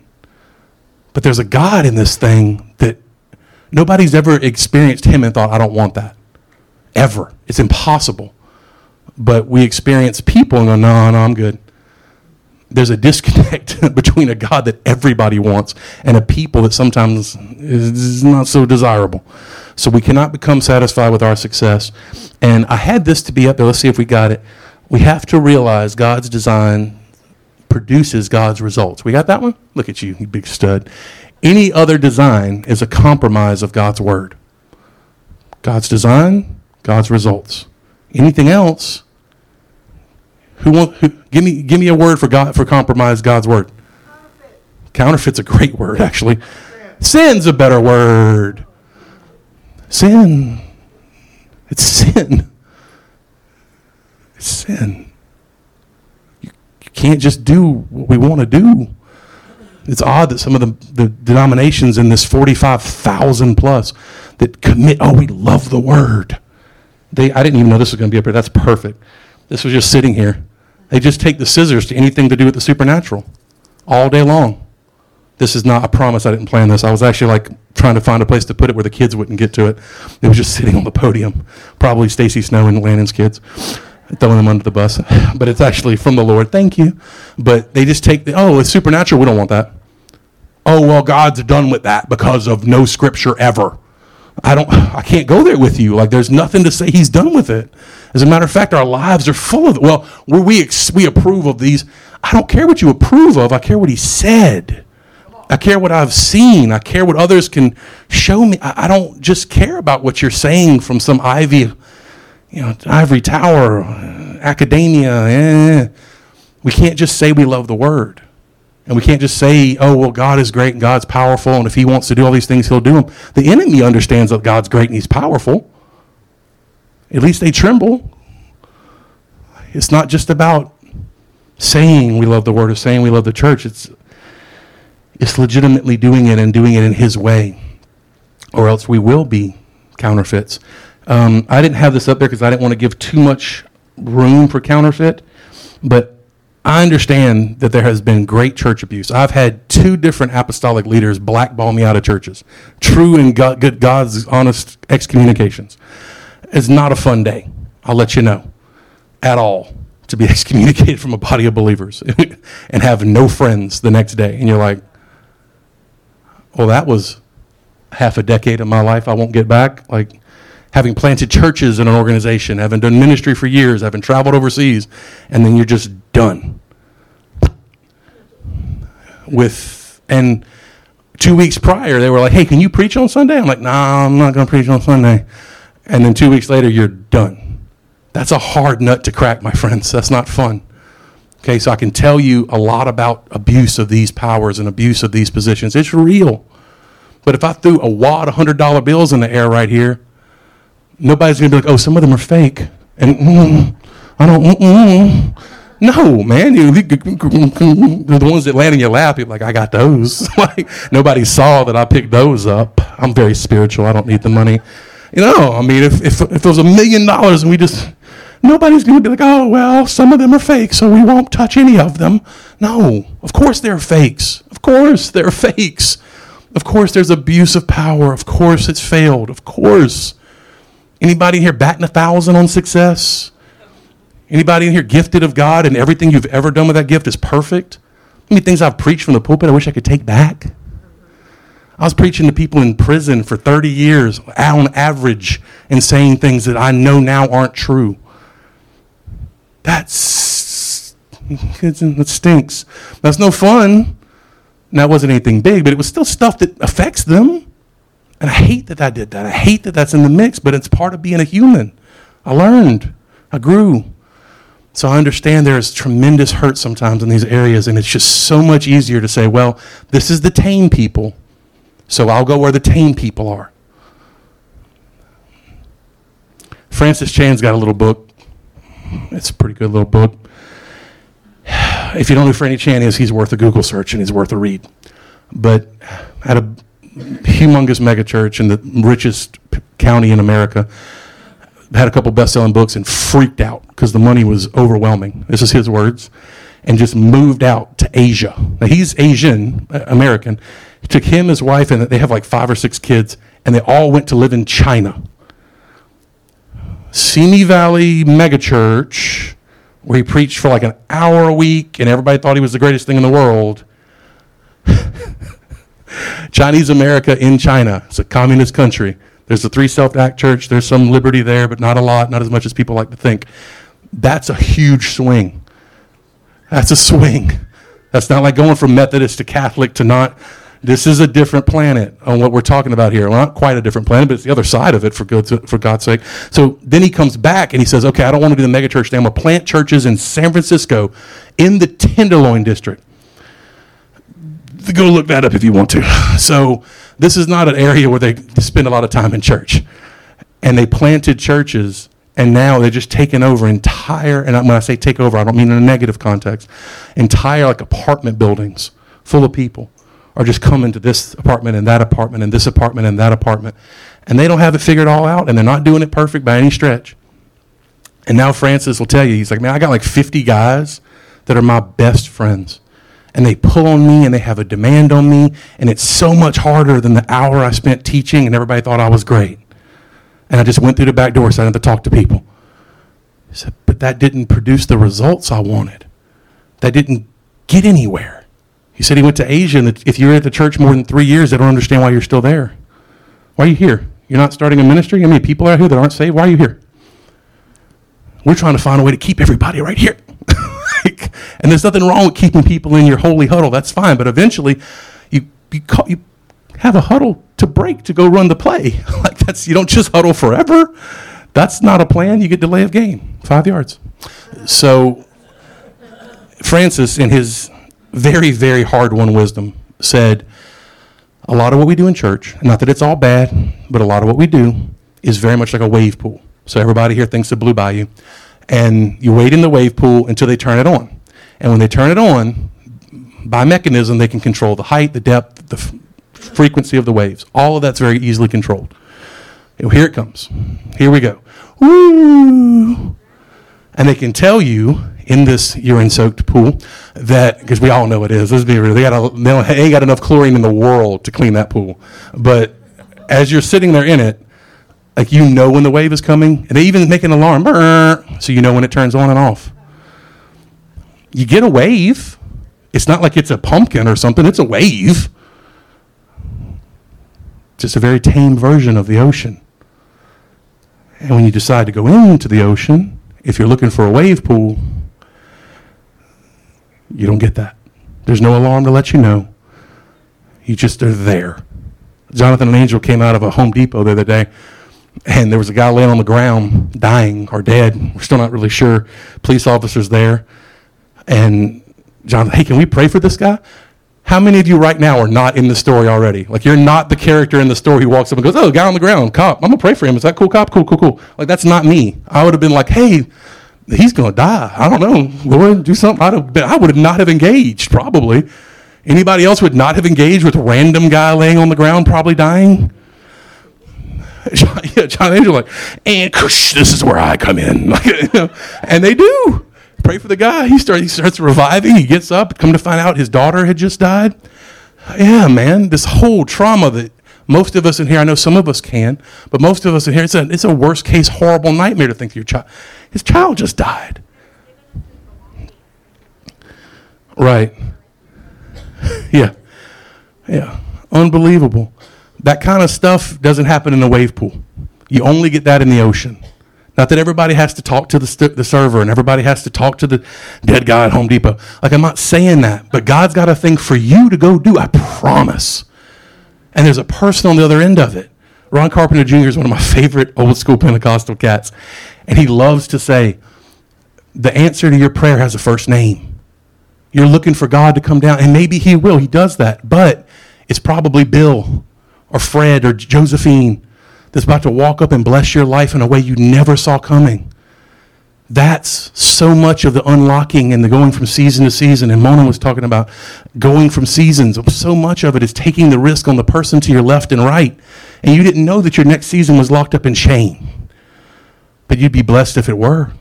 But there's a God in this thing nobody's ever experienced him and thought, I don't want that. Ever. It's impossible. But we experience people and go, no, no, I'm good. There's a disconnect between a God that everybody wants and a people that sometimes is not so desirable. So we cannot become satisfied with our success. And I had this to be up there. Let's see if we got it. We have to realize God's design produces God's results. We got that one? Look at you, you big stud. Any other design is a compromise of God's word. God's design, God's results. Anything else? Who want? Who, give me give me a word for God for compromise God's word. Counterfeit. Counterfeit's a great word, actually. Sin's a better word. Sin. It's sin. It's sin You can't just do what we want to do. It's odd that some of the, the denominations in this 45,000 plus that commit, oh, we love the word. They, I didn't even know this was going to be up here. That's perfect. This was just sitting here. They just take the scissors to anything to do with the supernatural all day long. This is not a promise. I didn't plan this. I was actually like trying to find a place to put it where the kids wouldn't get to it. It was just sitting on the podium. Probably Stacy Snow and Landon's kids throwing them under the bus, but it's actually from the Lord. Thank you. But they just take the, oh, it's supernatural. We don't want that. Oh, well, God's done with that because of no scripture ever. I don't, I can't go there with you. Like, there's nothing to say he's done with it. As a matter of fact, our lives are full of it. Well, we, we approve of these. I don't care what you approve of. I care what he said. I care what I've seen. I care what others can show me. I, I don't just care about what you're saying from some ivy you know, ivory tower, academia. Eh. We can't just say we love the word. And we can't just say, oh, well, God is great and God's powerful, and if He wants to do all these things, He'll do them. The enemy understands that God's great and He's powerful. At least they tremble. It's not just about saying we love the word or saying we love the church. It's, it's legitimately doing it and doing it in His way, or else we will be counterfeits. Um, I didn't have this up there because I didn't want to give too much room for counterfeit, but I understand that there has been great church abuse. I've had two different apostolic leaders blackball me out of churches. True and God, good God's honest excommunications. It's not a fun day. I'll let you know at all to be excommunicated from a body of believers and have no friends the next day. And you're like, well, that was half a decade of my life I won't get back. Like, having planted churches in an organization, having done ministry for years, having traveled overseas, and then you're just done. With and two weeks prior, they were like, "Hey, can you preach on Sunday?" I'm like, "Nah, I'm not going to preach on Sunday." And then two weeks later, you're done. That's a hard nut to crack, my friends. That's not fun. Okay, so I can tell you a lot about abuse of these powers and abuse of these positions. It's real. But if I threw a wad of $100 bills in the air right here, nobody's to be like, oh, some of them are fake. And mm, I don't, mm, mm. no, man. You, the ones that land in your lap. You're like, I got those. like, nobody saw that I picked those up. I'm very spiritual. I don't need the money. You know, I mean, if, if, if it was a million dollars and we just, nobody's going to be like, oh, well, some of them are fake, so we won't touch any of them. No, of course they're fakes. Of course they're fakes. Of course there's abuse of power. Of course it's failed. Of course. Anybody in here batting a thousand on success? Anybody in here gifted of God and everything you've ever done with that gift is perfect? How many things I've preached from the pulpit I wish I could take back? I was preaching to people in prison for 30 years on average and saying things that I know now aren't true. That's that stinks. That's no fun. That wasn't anything big, but it was still stuff that affects them. And I hate that I did that. I hate that that's in the mix, but it's part of being a human. I learned, I grew. So I understand there's tremendous hurt sometimes in these areas, and it's just so much easier to say, well, this is the tame people. So I'll go where the tame people are. Francis Chan's got a little book. It's a pretty good little book. If you don't know who Franny Chan is, he's worth a Google search and he's worth a read. But at a humongous megachurch in the richest county in America, had a couple best-selling books and freaked out because the money was overwhelming. This is his words, and just moved out to Asia. Now he's Asian uh, American. It took him, his wife, and they have like five or six kids, and they all went to live in China. Simi Valley megachurch, where he preached for like an hour a week, and everybody thought he was the greatest thing in the world. Chinese America in China. It's a communist country. There's a three self act church. There's some liberty there, but not a lot, not as much as people like to think. That's a huge swing. That's a swing. That's not like going from Methodist to Catholic to not. This is a different planet on what we're talking about here. Well, not quite a different planet, but it's the other side of it for, good, for God's sake. So then he comes back and he says, okay, I don't want to do the megachurch thing. I'm going to plant churches in San Francisco in the Tenderloin district go look that up if you want to. So this is not an area where they spend a lot of time in church. And they planted churches, and now they're just taking over entire, and when I say take over, I don't mean in a negative context, entire like apartment buildings full of people are just coming to this apartment and that apartment and this apartment and that apartment. And they don't have it figured all out, and they're not doing it perfect by any stretch. And now Francis will tell you, he's like, man, I got like 50 guys that are my best friends and they pull on me and they have a demand on me, and it's so much harder than the hour I spent teaching, and everybody thought I was great. And I just went through the back door so I didn't have to talk to people. Said, but that didn't produce the results I wanted. That didn't get anywhere. He said he went to Asia, and if you're at the church more than three years, they don't understand why you're still there. Why are you here? You're not starting a ministry? I mean, people out here that aren't saved, why are you here? We're trying to find a way to keep everybody right here. Like, and there's nothing wrong with keeping people in your holy huddle. That's fine. But eventually, you you, call, you have a huddle to break to go run the play. like that's you don't just huddle forever. That's not a plan. You get delay of game, five yards. So Francis, in his very very hard won wisdom, said. A lot of what we do in church, not that it's all bad, but a lot of what we do is very much like a wave pool. So everybody here thinks of Blue Bayou and you wait in the wave pool until they turn it on. And when they turn it on, by mechanism, they can control the height, the depth, the f- frequency of the waves. All of that's very easily controlled. Here it comes. Here we go. Woo! And they can tell you in this urine-soaked pool that because we all know it is. Let's be real. They got a, they ain't got enough chlorine in the world to clean that pool. But as you're sitting there in it, like you know when the wave is coming, and they even make an alarm, so you know when it turns on and off. You get a wave. It's not like it's a pumpkin or something, it's a wave. Just a very tame version of the ocean. And when you decide to go into the ocean, if you're looking for a wave pool, you don't get that. There's no alarm to let you know. You just are there. Jonathan and Angel came out of a Home Depot the other day and there was a guy laying on the ground, dying or dead. We're still not really sure. Police officers there, and John, hey, can we pray for this guy? How many of you right now are not in the story already? Like you're not the character in the story who walks up and goes, "Oh, guy on the ground, cop. I'm gonna pray for him. Is that cool, cop? Cool, cool, cool." Like that's not me. I would have been like, "Hey, he's gonna die. I don't know, Lord, do something." I'd have been, I would have not have engaged probably. Anybody else would not have engaged with random guy laying on the ground, probably dying. John, yeah, John Angel like, and this is where I come in. and they do. Pray for the guy. He starts, he starts reviving. He gets up. Come to find out his daughter had just died. Yeah, man. This whole trauma that most of us in here, I know some of us can, but most of us in here, it's a, it's a worst case, horrible nightmare to think your child, his child just died. Right. yeah. Yeah. Unbelievable. That kind of stuff doesn't happen in a wave pool. You only get that in the ocean. Not that everybody has to talk to the, st- the server and everybody has to talk to the dead guy at Home Depot. Like, I'm not saying that, but God's got a thing for you to go do, I promise. And there's a person on the other end of it. Ron Carpenter Jr. is one of my favorite old school Pentecostal cats. And he loves to say, the answer to your prayer has a first name. You're looking for God to come down, and maybe He will. He does that. But it's probably Bill or Fred or Josephine that's about to walk up and bless your life in a way you never saw coming. That's so much of the unlocking and the going from season to season. And Mona was talking about going from seasons. So much of it is taking the risk on the person to your left and right. And you didn't know that your next season was locked up in shame. But you'd be blessed if it were.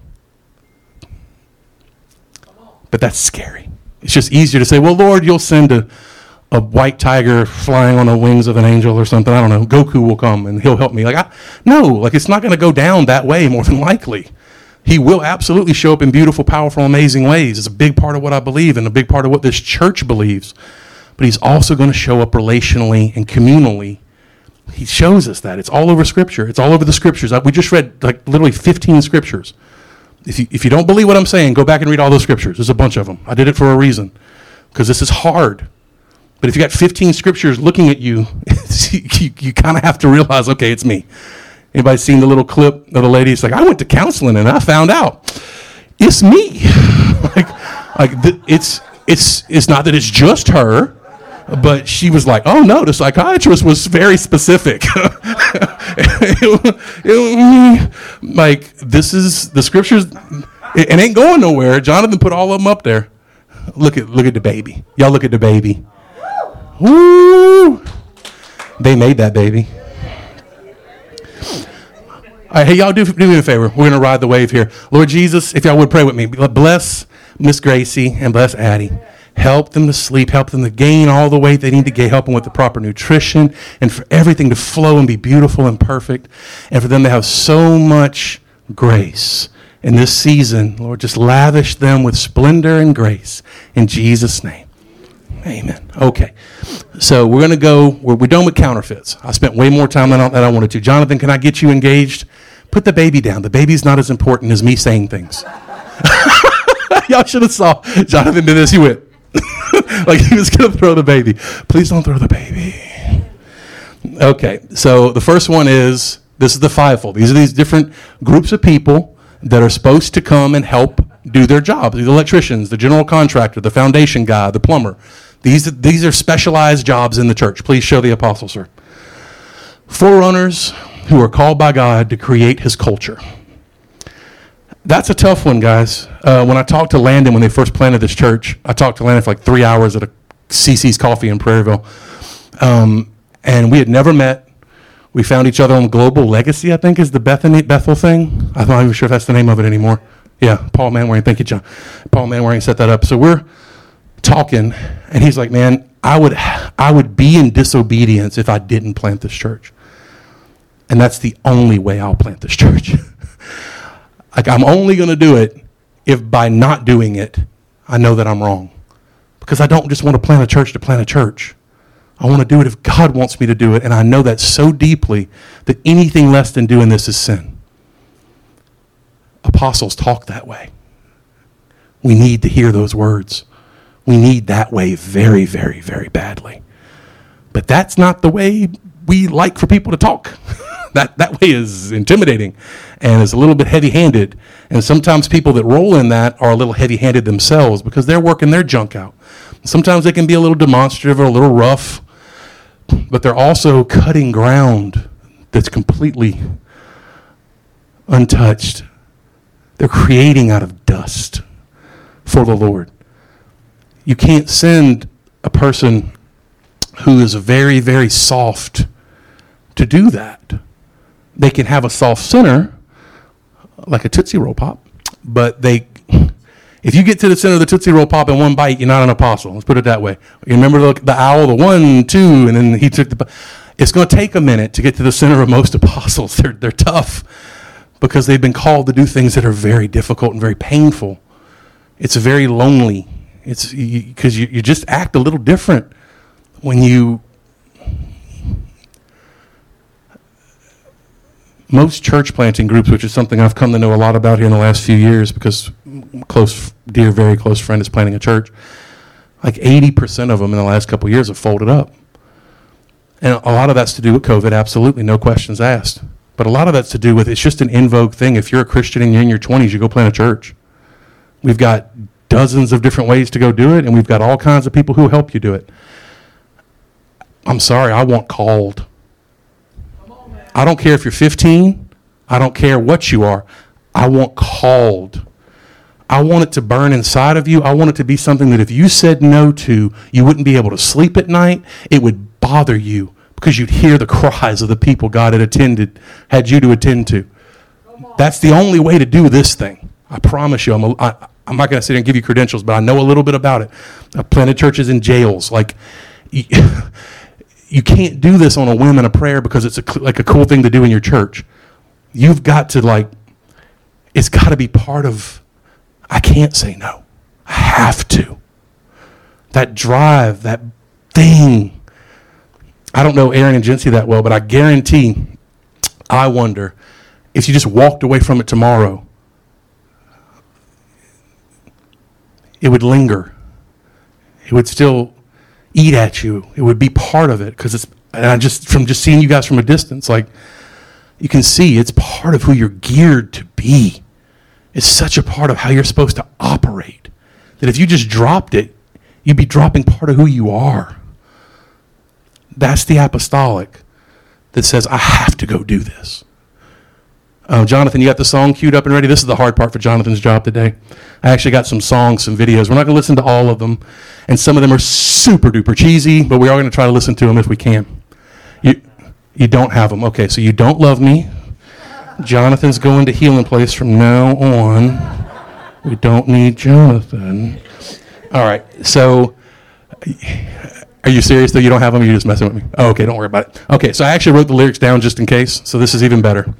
But that's scary. It's just easier to say, well, Lord, you'll send a, a white tiger flying on the wings of an angel or something. I don't know. Goku will come and he'll help me. Like, I, no, like it's not going to go down that way more than likely. He will absolutely show up in beautiful, powerful, amazing ways. It's a big part of what I believe and a big part of what this church believes. But he's also going to show up relationally and communally. He shows us that. It's all over Scripture. It's all over the Scriptures. We just read like literally 15 Scriptures. If you, if you don't believe what I'm saying, go back and read all those Scriptures. There's a bunch of them. I did it for a reason because this is hard. But if you got 15 Scriptures looking at you, you, you kind of have to realize, okay, it's me. Anybody seen the little clip of the lady? It's like, I went to counseling and I found out it's me. like, like th- it's it's it's not that it's just her, but she was like, oh no, the psychiatrist was very specific. it, mm, like this is the scriptures. It, it ain't going nowhere. Jonathan put all of them up there. Look at look at the baby. Y'all look at the baby. Woo! They made that baby. All right, hey, y'all do, do me a favor. We're going to ride the wave here. Lord Jesus, if y'all would pray with me, bless Miss Gracie and bless Addie. Help them to sleep, help them to gain all the weight they need to gain, help them with the proper nutrition, and for everything to flow and be beautiful and perfect, and for them to have so much grace in this season. Lord, just lavish them with splendor and grace in Jesus' name. Amen. Okay. So we're going to go, we're, we're done with counterfeits. I spent way more time than I, than I wanted to. Jonathan, can I get you engaged? Put the baby down. The baby's not as important as me saying things. Y'all should have saw Jonathan did this. He went like he was going to throw the baby. Please don't throw the baby. Okay. So the first one is this is the fivefold. These are these different groups of people that are supposed to come and help do their job. The electricians, the general contractor, the foundation guy, the plumber, these, these are specialized jobs in the church. Please show the apostle, sir. Forerunners who are called by God to create his culture. That's a tough one, guys. Uh, when I talked to Landon when they first planted this church, I talked to Landon for like three hours at a CC's Coffee in Prairieville. Um, and we had never met. We found each other on Global Legacy, I think is the Bethany, Bethel thing. I'm not even sure if that's the name of it anymore. Yeah, Paul Manwaring. Thank you, John. Paul Manwaring set that up. So we're talking, and he's like, "Man, I would, I would be in disobedience if I didn't plant this church, and that's the only way I'll plant this church. like I'm only going to do it if by not doing it, I know that I'm wrong, because I don't just want to plant a church to plant a church." I want to do it if God wants me to do it, and I know that so deeply that anything less than doing this is sin. Apostles talk that way. We need to hear those words. We need that way very, very, very badly. But that's not the way we like for people to talk. that, that way is intimidating and is a little bit heavy handed. And sometimes people that roll in that are a little heavy handed themselves because they're working their junk out. Sometimes they can be a little demonstrative or a little rough, but they're also cutting ground that's completely untouched. They're creating out of dust for the Lord. You can't send a person who is very, very soft to do that. They can have a soft center, like a Tootsie Roll Pop, but they, if you get to the center of the Tootsie Roll Pop in one bite, you're not an apostle. Let's put it that way. You remember the, the owl, the one, two, and then he took the. It's going to take a minute to get to the center of most apostles. They're, they're tough because they've been called to do things that are very difficult and very painful. It's very lonely. It's because you, you, you just act a little different when you. Most church planting groups, which is something I've come to know a lot about here in the last few years, because close, dear, very close friend is planting a church. Like 80% of them in the last couple years have folded up. And a lot of that's to do with COVID, absolutely, no questions asked. But a lot of that's to do with it's just an in vogue thing. If you're a Christian and you're in your 20s, you go plant a church. We've got dozens of different ways to go do it, and we've got all kinds of people who help you do it. I'm sorry, I want called. I don't care if you're 15. I don't care what you are. I want called. I want it to burn inside of you. I want it to be something that if you said no to, you wouldn't be able to sleep at night. It would bother you because you'd hear the cries of the people God had attended, had you to attend to. That's the only way to do this thing. I promise you. I'm, a, I, I'm not going to sit here and give you credentials, but I know a little bit about it. I've planted churches in jails. Like, you, you can't do this on a whim and a prayer because it's a, like a cool thing to do in your church. You've got to like, it's got to be part of. I can't say no. I have to. That drive, that thing. I don't know Aaron and Jency that well, but I guarantee. I wonder if you just walked away from it tomorrow, it would linger. It would still eat at you. It would be part of it because it's. And I just from just seeing you guys from a distance, like you can see, it's part of who you're geared to be. It's such a part of how you're supposed to operate that if you just dropped it, you'd be dropping part of who you are. That's the apostolic that says, I have to go do this. Uh, Jonathan, you got the song queued up and ready? This is the hard part for Jonathan's job today. I actually got some songs, some videos. We're not going to listen to all of them, and some of them are super duper cheesy, but we are going to try to listen to them if we can. You, you don't have them. Okay, so you don't love me. Jonathan's going to healing place from now on. We don't need Jonathan. All right, so are you serious though? You don't have them? You're just messing with me? Oh, okay, don't worry about it. Okay, so I actually wrote the lyrics down just in case, so this is even better.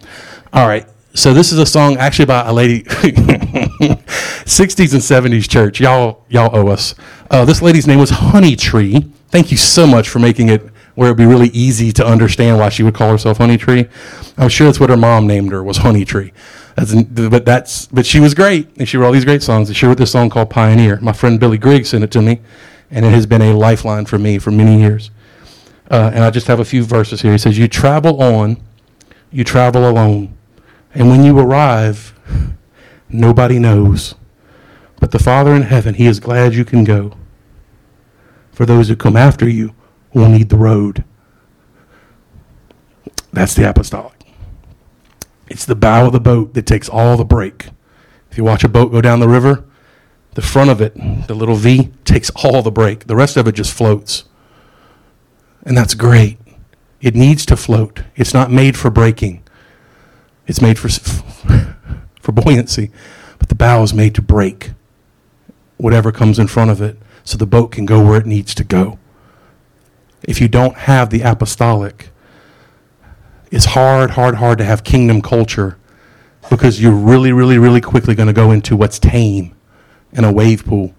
All right. So this is a song actually by a lady, 60s and 70s church. Y'all, y'all owe us. Uh, this lady's name was Honeytree. Thank you so much for making it where it'd be really easy to understand why she would call herself Honeytree. I'm sure that's what her mom named her was Honeytree. That's, but that's but she was great, and she wrote all these great songs. And she wrote this song called Pioneer. My friend Billy Griggs sent it to me, and it has been a lifeline for me for many years. Uh, and I just have a few verses here. He says, "You travel on, you travel alone." And when you arrive, nobody knows. But the Father in heaven, He is glad you can go. For those who come after you will need the road. That's the apostolic. It's the bow of the boat that takes all the break. If you watch a boat go down the river, the front of it, the little V, takes all the break. The rest of it just floats. And that's great. It needs to float. It's not made for braking. It's made for, for buoyancy, but the bow is made to break whatever comes in front of it so the boat can go where it needs to go. If you don't have the apostolic, it's hard, hard, hard to have kingdom culture because you're really, really, really quickly going to go into what's tame in a wave pool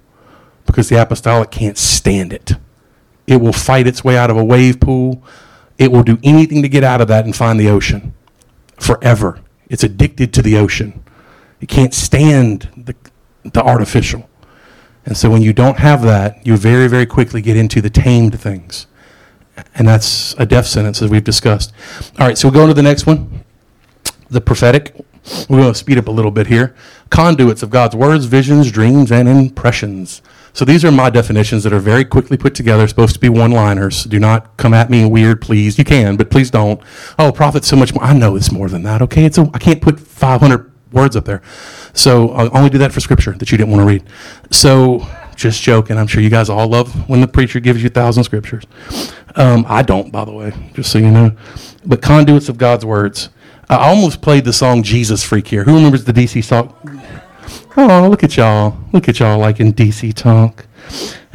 because the apostolic can't stand it. It will fight its way out of a wave pool. It will do anything to get out of that and find the ocean forever. It's addicted to the ocean. It can't stand the, the artificial. And so when you don't have that, you very, very quickly get into the tamed things. And that's a death sentence, as we've discussed. All right, so we'll go on to the next one the prophetic. We're going to speed up a little bit here. Conduits of God's words, visions, dreams, and impressions. So these are my definitions that are very quickly put together, supposed to be one liners. Do not come at me weird, please. You can, but please don't. Oh, prophet's so much more. I know it's more than that, okay? It's a, I can't put 500 words up there. So I'll only do that for scripture that you didn't want to read. So just joking. I'm sure you guys all love when the preacher gives you a thousand scriptures. Um, I don't, by the way, just so you know. But conduits of God's words. I almost played the song Jesus Freak here. Who remembers the DC song? Oh, look at y'all. Look at y'all like in DC talk.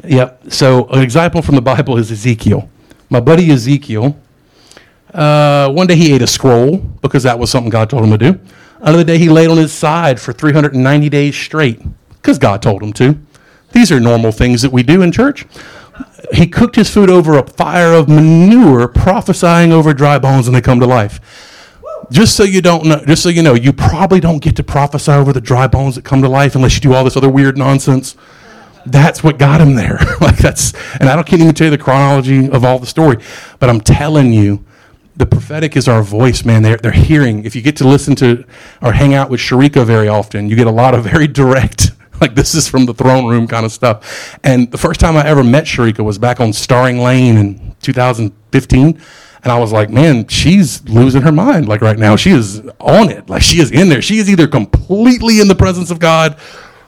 Yep. So, an example from the Bible is Ezekiel. My buddy Ezekiel, uh, one day he ate a scroll because that was something God told him to do. Another day he laid on his side for 390 days straight because God told him to. These are normal things that we do in church. He cooked his food over a fire of manure, prophesying over dry bones, and they come to life just so you don't know, just so you know, you probably don't get to prophesy over the dry bones that come to life unless you do all this other weird nonsense. That's what got him there. like that's, and I don't can't even tell you the chronology of all the story, but I'm telling you, the prophetic is our voice, man. They're, they're hearing. If you get to listen to or hang out with Sharika very often, you get a lot of very direct, like this is from the throne room kind of stuff. And the first time I ever met Sharika was back on Staring Lane in 2015 And I was like, man, she's losing her mind. Like right now, she is on it. Like she is in there. She is either completely in the presence of God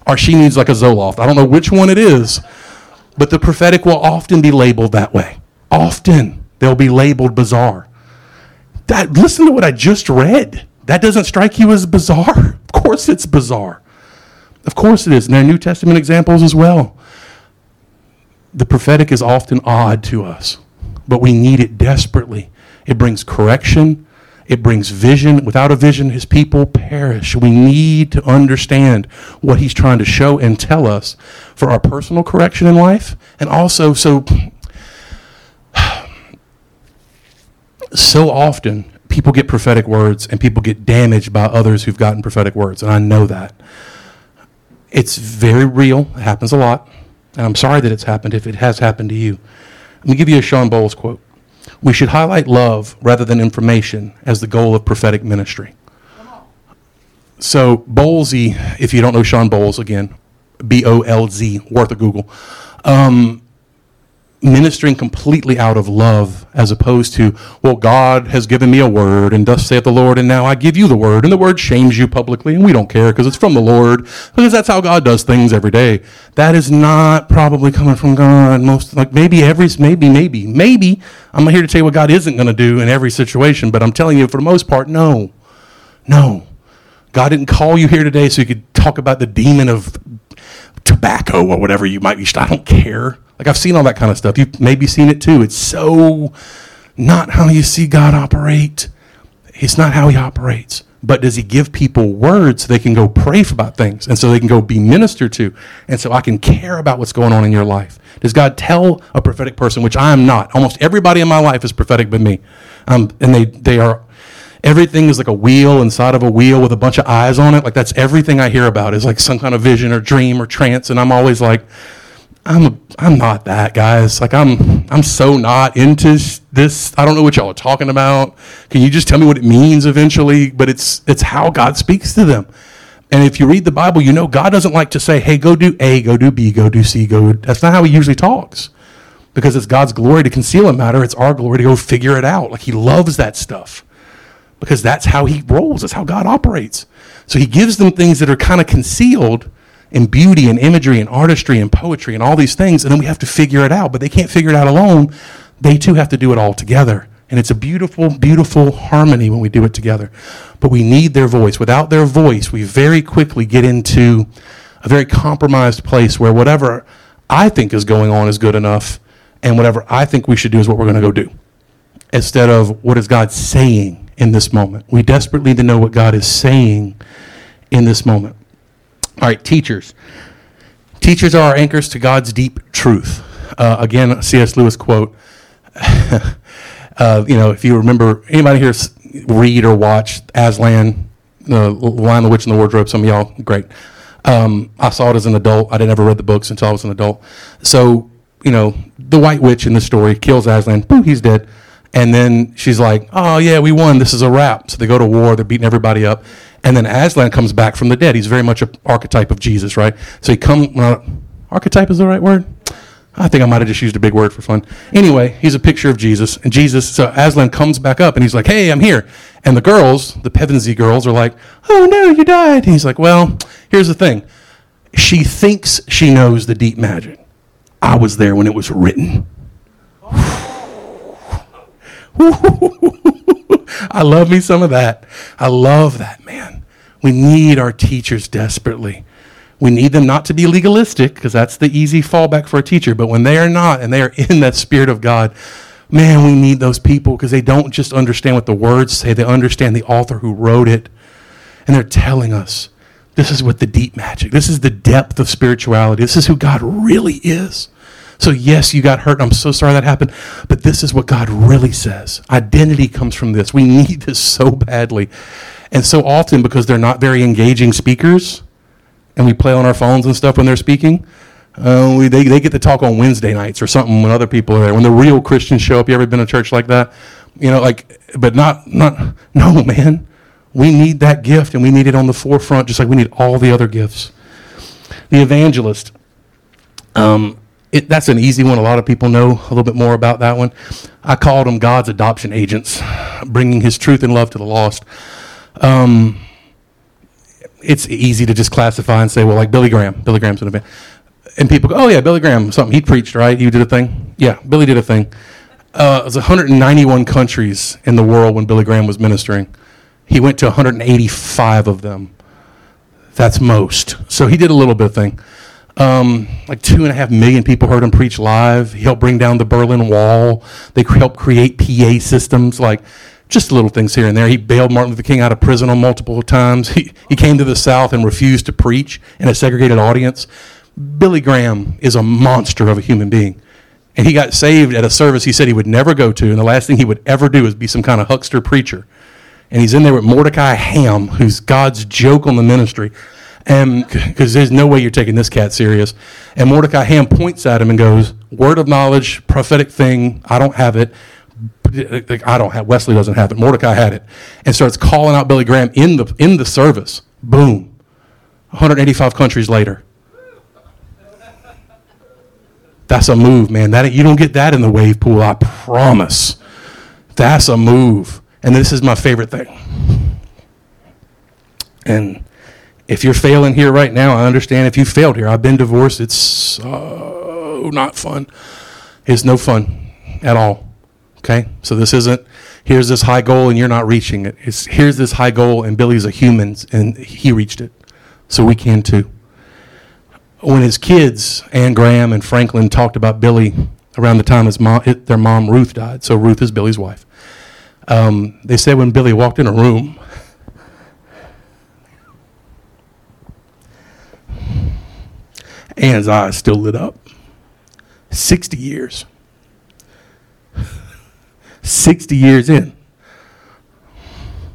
or she needs like a Zoloft. I don't know which one it is, but the prophetic will often be labeled that way. Often they'll be labeled bizarre. That, listen to what I just read. That doesn't strike you as bizarre? Of course it's bizarre. Of course it is. And there are New Testament examples as well. The prophetic is often odd to us, but we need it desperately. It brings correction, it brings vision. Without a vision, his people perish. We need to understand what he's trying to show and tell us for our personal correction in life, and also so. So often, people get prophetic words and people get damaged by others who've gotten prophetic words, and I know that. It's very real, it happens a lot, and I'm sorry that it's happened if it has happened to you. Let me give you a Shawn Bolz quote. We should highlight love rather than information as the goal of prophetic ministry. So, Bolzy, if you don't know Shawn Bolz, again, B O L Z, worth a Google, um, ministering completely out of love as opposed to, well, God has given me a word, and thus saith the Lord, and now I give you the word, and the word shames you publicly, and we don't care because it's from the Lord, because that's how God does things every day. That is not probably coming from God. Most like maybe every maybe maybe maybe I'm here to tell you what God isn't going to do in every situation, but I'm telling you for the most part, no, no. God didn't call you here today so you could talk about the demon of tobacco or whatever you might be. I don't care. Like I've seen all that kind of stuff. You've maybe seen it too. It's so not how you see God operate. It's not how he operates. But does he give people words so they can go pray about things and so they can go be ministered to? And so I can care about what's going on in your life. Does God tell a prophetic person, which I am not? Almost everybody in my life is prophetic but me. Um, and they, they are, everything is like a wheel inside of a wheel with a bunch of eyes on it. Like that's everything I hear about is like some kind of vision or dream or trance. And I'm always like, I'm I'm not that guys. Like I'm I'm so not into this. I don't know what y'all are talking about. Can you just tell me what it means eventually? But it's it's how God speaks to them. And if you read the Bible, you know God doesn't like to say, "Hey, go do A, go do B, go do C, go." That's not how he usually talks. Because it's God's glory to conceal a matter, it's our glory to go figure it out. Like he loves that stuff. Because that's how he rolls. That's how God operates. So he gives them things that are kind of concealed and beauty and imagery and artistry and poetry and all these things, and then we have to figure it out. But they can't figure it out alone. They too have to do it all together. And it's a beautiful, beautiful harmony when we do it together. But we need their voice. Without their voice, we very quickly get into a very compromised place where whatever I think is going on is good enough, and whatever I think we should do is what we're going to go do. Instead of what is God saying in this moment. We desperately need to know what God is saying in this moment. All right, teachers. Teachers are our anchors to God's deep truth. Uh, again, C.S. Lewis quote. uh, you know, if you remember, anybody here read or watch Aslan, The Lion, the Witch, and the Wardrobe? Some of y'all, great. Um, I saw it as an adult. I didn't ever read the books until I was an adult. So, you know, the White Witch in the story kills Aslan. Boom, he's dead. And then she's like, "Oh yeah, we won. This is a wrap." So they go to war. They're beating everybody up. And then Aslan comes back from the dead. He's very much an archetype of Jesus, right? So he come. Uh, archetype is the right word. I think I might have just used a big word for fun. Anyway, he's a picture of Jesus, and Jesus. So Aslan comes back up, and he's like, "Hey, I'm here." And the girls, the Pevensey girls, are like, "Oh no, you died." And he's like, "Well, here's the thing. She thinks she knows the deep magic. I was there when it was written." I love me some of that. I love that, man. We need our teachers desperately. We need them not to be legalistic because that's the easy fallback for a teacher. But when they are not and they are in that Spirit of God, man, we need those people because they don't just understand what the words say, they understand the author who wrote it. And they're telling us this is what the deep magic, this is the depth of spirituality, this is who God really is. So, yes, you got hurt. I'm so sorry that happened. But this is what God really says. Identity comes from this. We need this so badly. And so often, because they're not very engaging speakers, and we play on our phones and stuff when they're speaking, uh, we, they, they get to talk on Wednesday nights or something when other people are there. When the real Christians show up, you ever been to church like that? You know, like, but not, not, no, man. We need that gift, and we need it on the forefront, just like we need all the other gifts. The evangelist. Um, it, that's an easy one. A lot of people know a little bit more about that one. I called them God's adoption agents, bringing His truth and love to the lost. Um, it's easy to just classify and say, well, like Billy Graham. Billy Graham's an event. And people go, oh, yeah, Billy Graham, something. He preached, right? He did a thing? Yeah, Billy did a thing. Uh, it was 191 countries in the world when Billy Graham was ministering. He went to 185 of them. That's most. So he did a little bit of thing. Um, like two and a half million people heard him preach live. He helped bring down the Berlin Wall. They helped create PA systems, like just little things here and there. He bailed Martin Luther King out of prison on multiple times. He, he came to the South and refused to preach in a segregated audience. Billy Graham is a monster of a human being. And he got saved at a service he said he would never go to, and the last thing he would ever do is be some kind of huckster preacher. And he's in there with Mordecai Ham, who's God's joke on the ministry. Um, and because there's no way you're taking this cat serious. And Mordecai Ham points at him and goes, Word of knowledge, prophetic thing, I don't have it. Uh, I don't have Wesley doesn't have it. Mordecai had it. And starts calling out Billy Graham in the in the service. Boom. 185 countries later. That's a move, man. That you don't get that in the wave pool, I promise. That's a move. And this is my favorite thing. And if you're failing here right now, I understand if you failed here. I've been divorced. It's so not fun. It's no fun at all. Okay? So this isn't here's this high goal and you're not reaching it. It's here's this high goal and Billy's a human and he reached it. So we can too when his kids, Ann Graham and Franklin, talked about Billy around the time his mom, their mom Ruth died, so Ruth is Billy's wife, um, they said when Billy walked in a room, Ann's eyes still lit up. 60 years. 60 years in.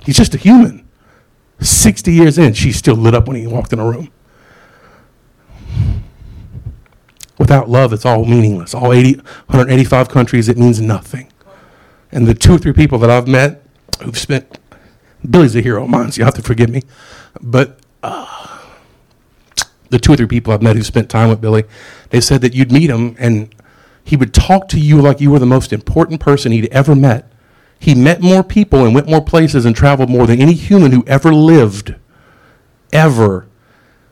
He's just a human. 60 years in, she's still lit up when he walked in a room. Without love, it's all meaningless. All 80, 185 countries, it means nothing. And the two or three people that I've met who've spent, Billy's a hero of mine, so you have to forgive me. But uh, the two or three people I've met who spent time with Billy, they said that you'd meet him and he would talk to you like you were the most important person he'd ever met. He met more people and went more places and traveled more than any human who ever lived. Ever.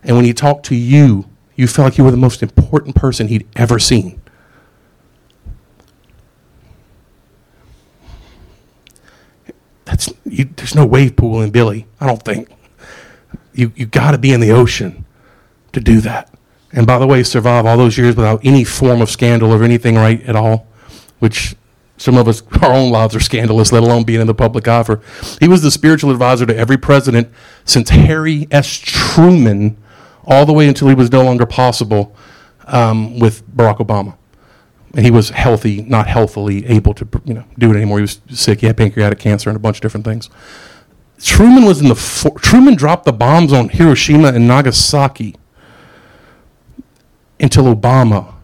And when he talked to you, you felt like you were the most important person he'd ever seen. That's, you, there's no wave pool in Billy, I don't think. You, you got to be in the ocean to do that. And by the way, survive all those years without any form of scandal or anything right at all, which some of us, our own lives are scandalous, let alone being in the public eye. For, he was the spiritual advisor to every president since Harry S. Truman all the way until he was no longer possible um, with Barack Obama. And he was healthy, not healthily able to you know, do it anymore. He was sick. He had pancreatic cancer and a bunch of different things. Truman was in the for- Truman dropped the bombs on Hiroshima and Nagasaki until Obama.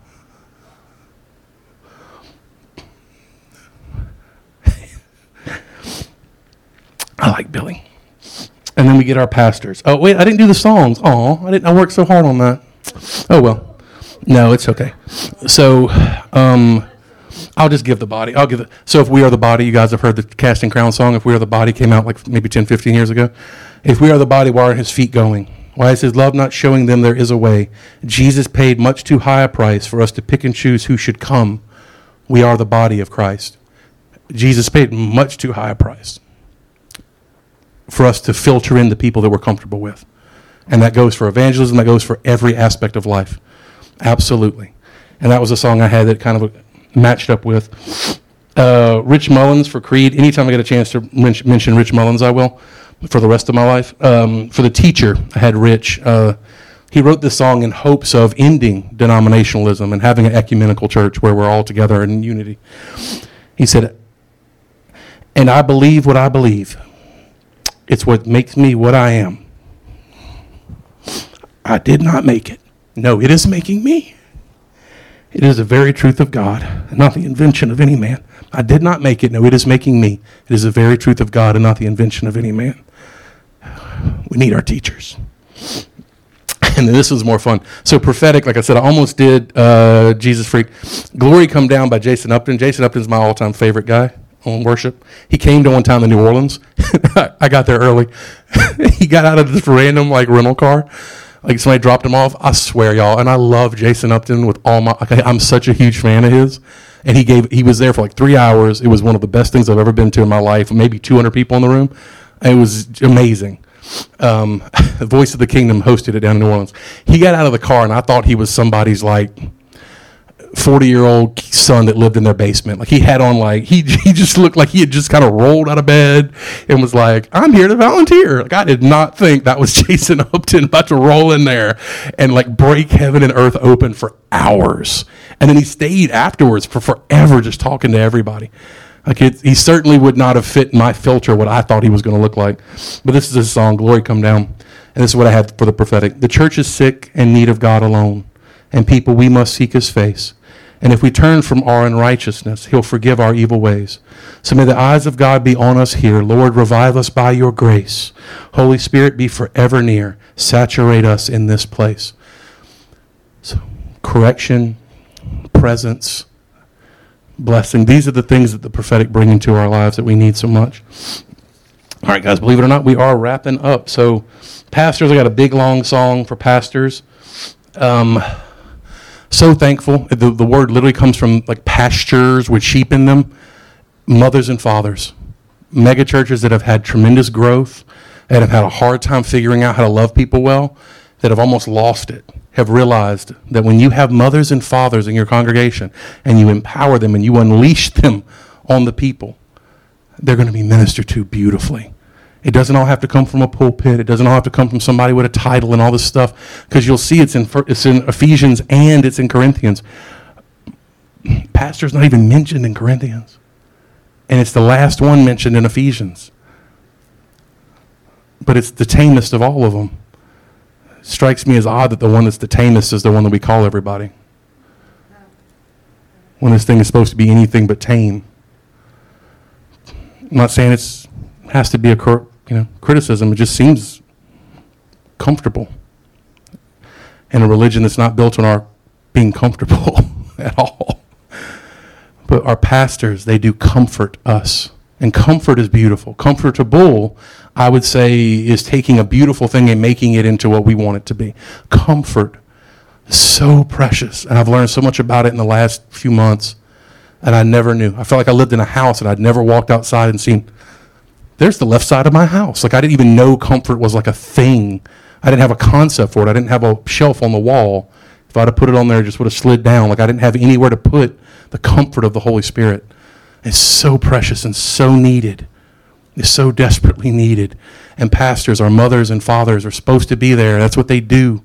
I like Billy and then we get our pastors. Oh wait, I didn't do the songs. Oh, I didn't. I worked so hard on that. Oh well, no, it's okay. So, um, I'll just give the body. I'll give it. So if we are the body, you guys have heard the Casting Crown song. If we are the body came out like maybe 10, 15 years ago. If we are the body, why are his feet going? Why is his love not showing them there is a way? Jesus paid much too high a price for us to pick and choose who should come. We are the body of Christ. Jesus paid much too high a price for us to filter in the people that we're comfortable with. And that goes for evangelism, that goes for every aspect of life. Absolutely. And that was a song I had that kind of matched up with. Uh, Rich Mullins for Creed. Anytime I get a chance to mention Rich Mullins, I will for the rest of my life. Um, for the teacher, I had Rich. Uh, he wrote this song in hopes of ending denominationalism and having an ecumenical church where we're all together in unity. He said, And I believe what I believe. It's what makes me what I am. I did not make it. No, it is making me. It is the very truth of God, not the invention of any man. I did not make it. No, it is making me. It is the very truth of God and not the invention of any man. We need our teachers. and this was more fun. So prophetic, like I said, I almost did uh, Jesus Freak. Glory Come Down by Jason Upton. Jason Upton's my all-time favorite guy on worship. He came to one time in New Orleans. I got there early. he got out of this random like rental car. Like somebody dropped him off. I swear, y'all, and I love Jason Upton with all my. I'm such a huge fan of his, and he gave. He was there for like three hours. It was one of the best things I've ever been to in my life. Maybe 200 people in the room. It was amazing um, Voice of the Kingdom hosted it down in New Orleans. He got out of the car, and I thought he was somebody's like 40 year old son that lived in their basement. Like he had on like he he just looked like he had just kind of rolled out of bed and was like, "I'm here to volunteer." Like I did not think that was Jason Upton about to roll in there and like break heaven and earth open for hours. And then he stayed afterwards for forever just talking to everybody. Like it, he certainly would not have fit my filter what I thought he was going to look like. But this is a song, Glory Come Down. And this is what I had for the prophetic. The church is sick and need of God alone. And people, we must seek his face. And if we turn from our unrighteousness, he'll forgive our evil ways. So may the eyes of God be on us here. Lord, revive us by your grace. Holy Spirit, be forever near. Saturate us in this place. So, correction, presence, blessing. These are the things that the prophetic bring into our lives that we need so much. All right, guys, believe it or not, we are wrapping up. So, pastors, I got a big long song for pastors. Um, so thankful. The, the word literally comes from like pastures with sheep in them, mothers and fathers, mega churches that have had tremendous growth, that have had a hard time figuring out how to love people well, that have almost lost it have realized that when you have mothers and fathers in your congregation and you empower them and you unleash them on the people, they're going to be ministered to beautifully. It doesn't all have to come from a pulpit. It doesn't all have to come from somebody with a title and all this stuff, because you'll see it's in, it's in Ephesians and it's in Corinthians. Pastor's not even mentioned in Corinthians, and it's the last one mentioned in Ephesians. But it's the tamest of all of them strikes me as odd that the one that's the tamest is the one that we call everybody. When this thing is supposed to be anything but tame. I'm not saying it has to be a you know criticism. It just seems comfortable. And a religion that's not built on our being comfortable at all. But our pastors, they do comfort us. And comfort is beautiful. Comfortable I would say, is taking a beautiful thing and making it into what we want it to be. Comfort. So precious. And I've learned so much about it in the last few months and I never knew. I felt like I lived in a house and I'd never walked outside and seen, there's the left side of my house. Like I didn't even know comfort was like a thing. I didn't have a concept for it. I didn't have a shelf on the wall. If I'd have put it on there, it just would have slid down. Like I didn't have anywhere to put the comfort of the Holy Spirit. It's so precious and so needed is so desperately needed. And pastors, our mothers and fathers, are supposed to be there. That's what they do.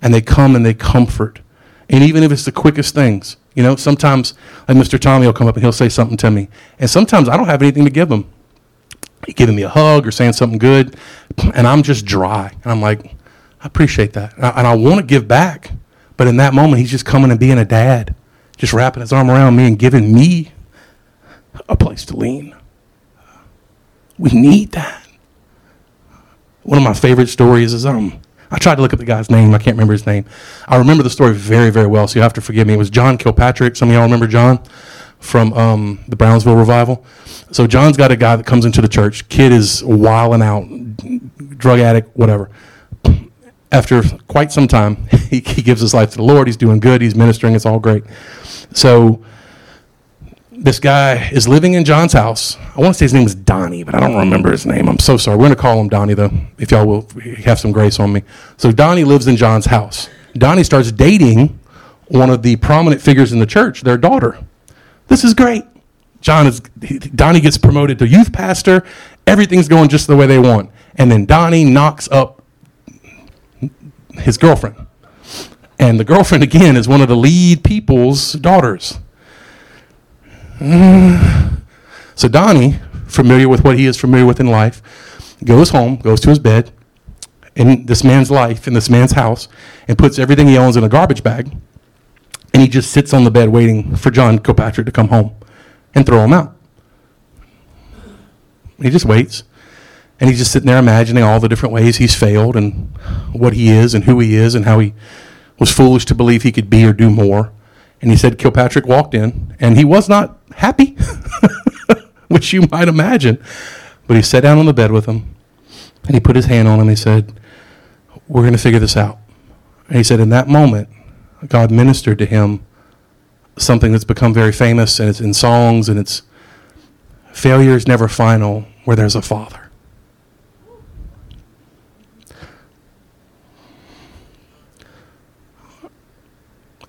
And they come and they comfort. And even if it's the quickest things, you know, sometimes, like Mr. Tommy will come up and he'll say something to me. And sometimes I don't have anything to give him. He's giving me a hug or saying something good, and I'm just dry. And I'm like, I appreciate that. And I, and I want to give back. But in that moment, he's just coming and being a dad, just wrapping his arm around me and giving me a place to lean. We need that. One of my favorite stories is um, I tried to look up the guy's name. I can't remember his name. I remember the story very, very well, so you have to forgive me. It was John Kilpatrick. Some of y'all remember John from um, the Brownsville revival. So John's got a guy that comes into the church. Kid is wilding out, drug addict, whatever. After quite some time, he, he gives his life to the Lord. He's doing good. He's ministering. It's all great. So this guy is living in John's house. I want to say his name is Donnie, but I don't remember his name. I'm so sorry. We're going to call him Donnie, though, if y'all will have some grace on me. So Donnie lives in John's house. Donnie starts dating one of the prominent figures in the church, their daughter. This is great. John is Donnie gets promoted to youth pastor. Everything's going just the way they want. And then Donnie knocks up his girlfriend. And the girlfriend again is one of the lead people's daughters. So Donnie, familiar with what he is familiar with in life, goes home, goes to his bed in this man's life, in this man's house, and puts everything he owns in a garbage bag. And he just sits on the bed waiting for John Kilpatrick to come home and throw him out. He just waits. And he's just sitting there imagining all the different ways he's failed and what he is and who he is and how he was foolish to believe he could be or do more. And he said Kilpatrick walked in, and he was not happy, which you might imagine. But he sat down on the bed with him, and he put his hand on him, and he said, We're going to figure this out. And he said, In that moment, God ministered to him something that's become very famous, and it's in songs, and it's failure is never final where there's a father.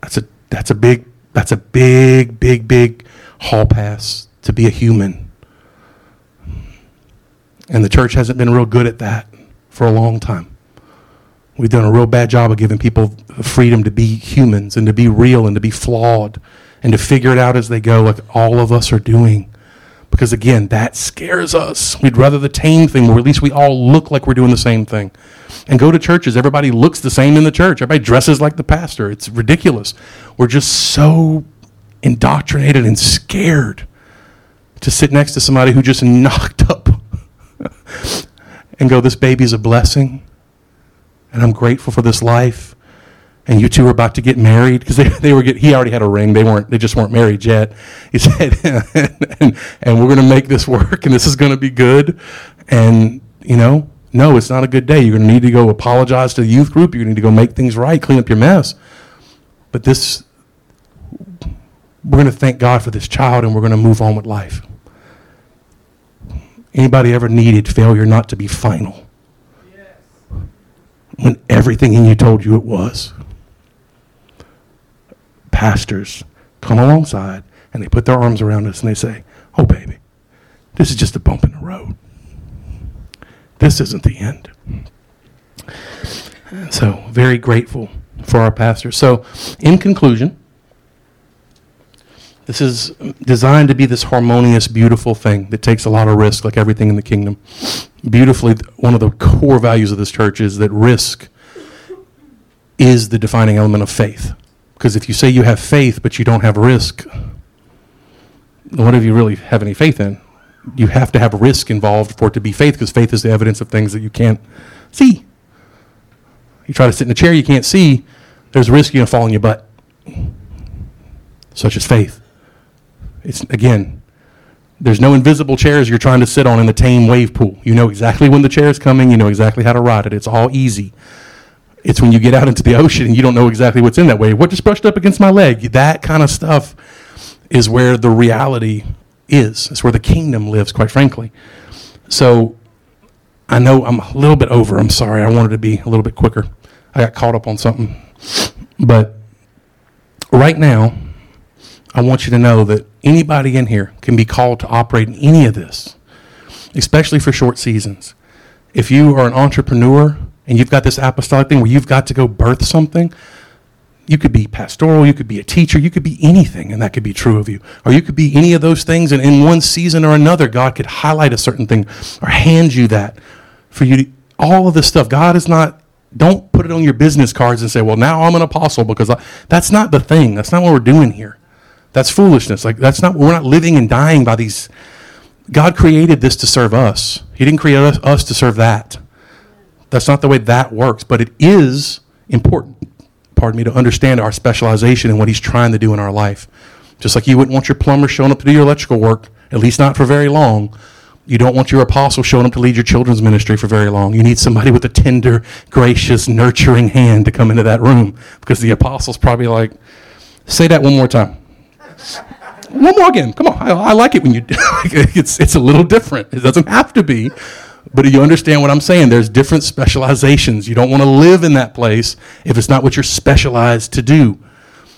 That's a that's a big that's a big big big hall pass to be a human. And the church hasn't been real good at that for a long time. We've done a real bad job of giving people freedom to be humans and to be real and to be flawed and to figure it out as they go, like all of us are doing. Because again, that scares us. We'd rather the tame thing where at least we all look like we're doing the same thing. And go to churches, everybody looks the same in the church. Everybody dresses like the pastor. It's ridiculous. We're just so indoctrinated and scared to sit next to somebody who just knocked up and go, This baby's a blessing, and I'm grateful for this life. And you two are about to get married because they, they were get, he already had a ring. They weren't. They just weren't married yet. He said, and, and we're going to make this work, and this is going to be good. And you know, no, it's not a good day. You're going to need to go apologize to the youth group. You're going to need to go make things right, clean up your mess. But this, we're going to thank God for this child, and we're going to move on with life. Anybody ever needed failure not to be final? When everything in you told you it was. Pastors come alongside and they put their arms around us and they say, Oh, baby, this is just a bump in the road. This isn't the end. So, very grateful for our pastors. So, in conclusion, this is designed to be this harmonious, beautiful thing that takes a lot of risk, like everything in the kingdom. Beautifully, one of the core values of this church is that risk is the defining element of faith. Because if you say you have faith but you don't have risk, what do you really have any faith in? You have to have risk involved for it to be faith, because faith is the evidence of things that you can't see. You try to sit in a chair you can't see, there's risk you're going to fall on your butt. Such as faith. It's again, there's no invisible chairs you're trying to sit on in the tame wave pool. You know exactly when the chair is coming, you know exactly how to ride it. It's all easy. It's when you get out into the ocean and you don't know exactly what's in that wave. What just brushed up against my leg? That kind of stuff is where the reality is. It's where the kingdom lives, quite frankly. So I know I'm a little bit over. I'm sorry. I wanted to be a little bit quicker. I got caught up on something. But right now, I want you to know that anybody in here can be called to operate in any of this, especially for short seasons. If you are an entrepreneur and you've got this apostolic thing where you've got to go birth something, you could be pastoral, you could be a teacher, you could be anything, and that could be true of you. Or you could be any of those things, and in one season or another, God could highlight a certain thing or hand you that for you to, all of this stuff. God is not, don't put it on your business cards and say, well, now I'm an apostle because I, that's not the thing. That's not what we're doing here. That's foolishness. Like, that's not, we're not living and dying by these. God created this to serve us, He didn't create us, us to serve that. That's not the way that works, but it is important pardon me, to understand our specialization and what he's trying to do in our life. Just like you wouldn't want your plumber showing up to do your electrical work, at least not for very long. You don't want your apostle showing up to lead your children's ministry for very long. You need somebody with a tender, gracious, nurturing hand to come into that room because the apostle's probably like, say that one more time. One more again. Come on. I, I like it when you it's it's a little different. It doesn't have to be, but you understand what I'm saying? There's different specializations. You don't want to live in that place if it's not what you're specialized to do.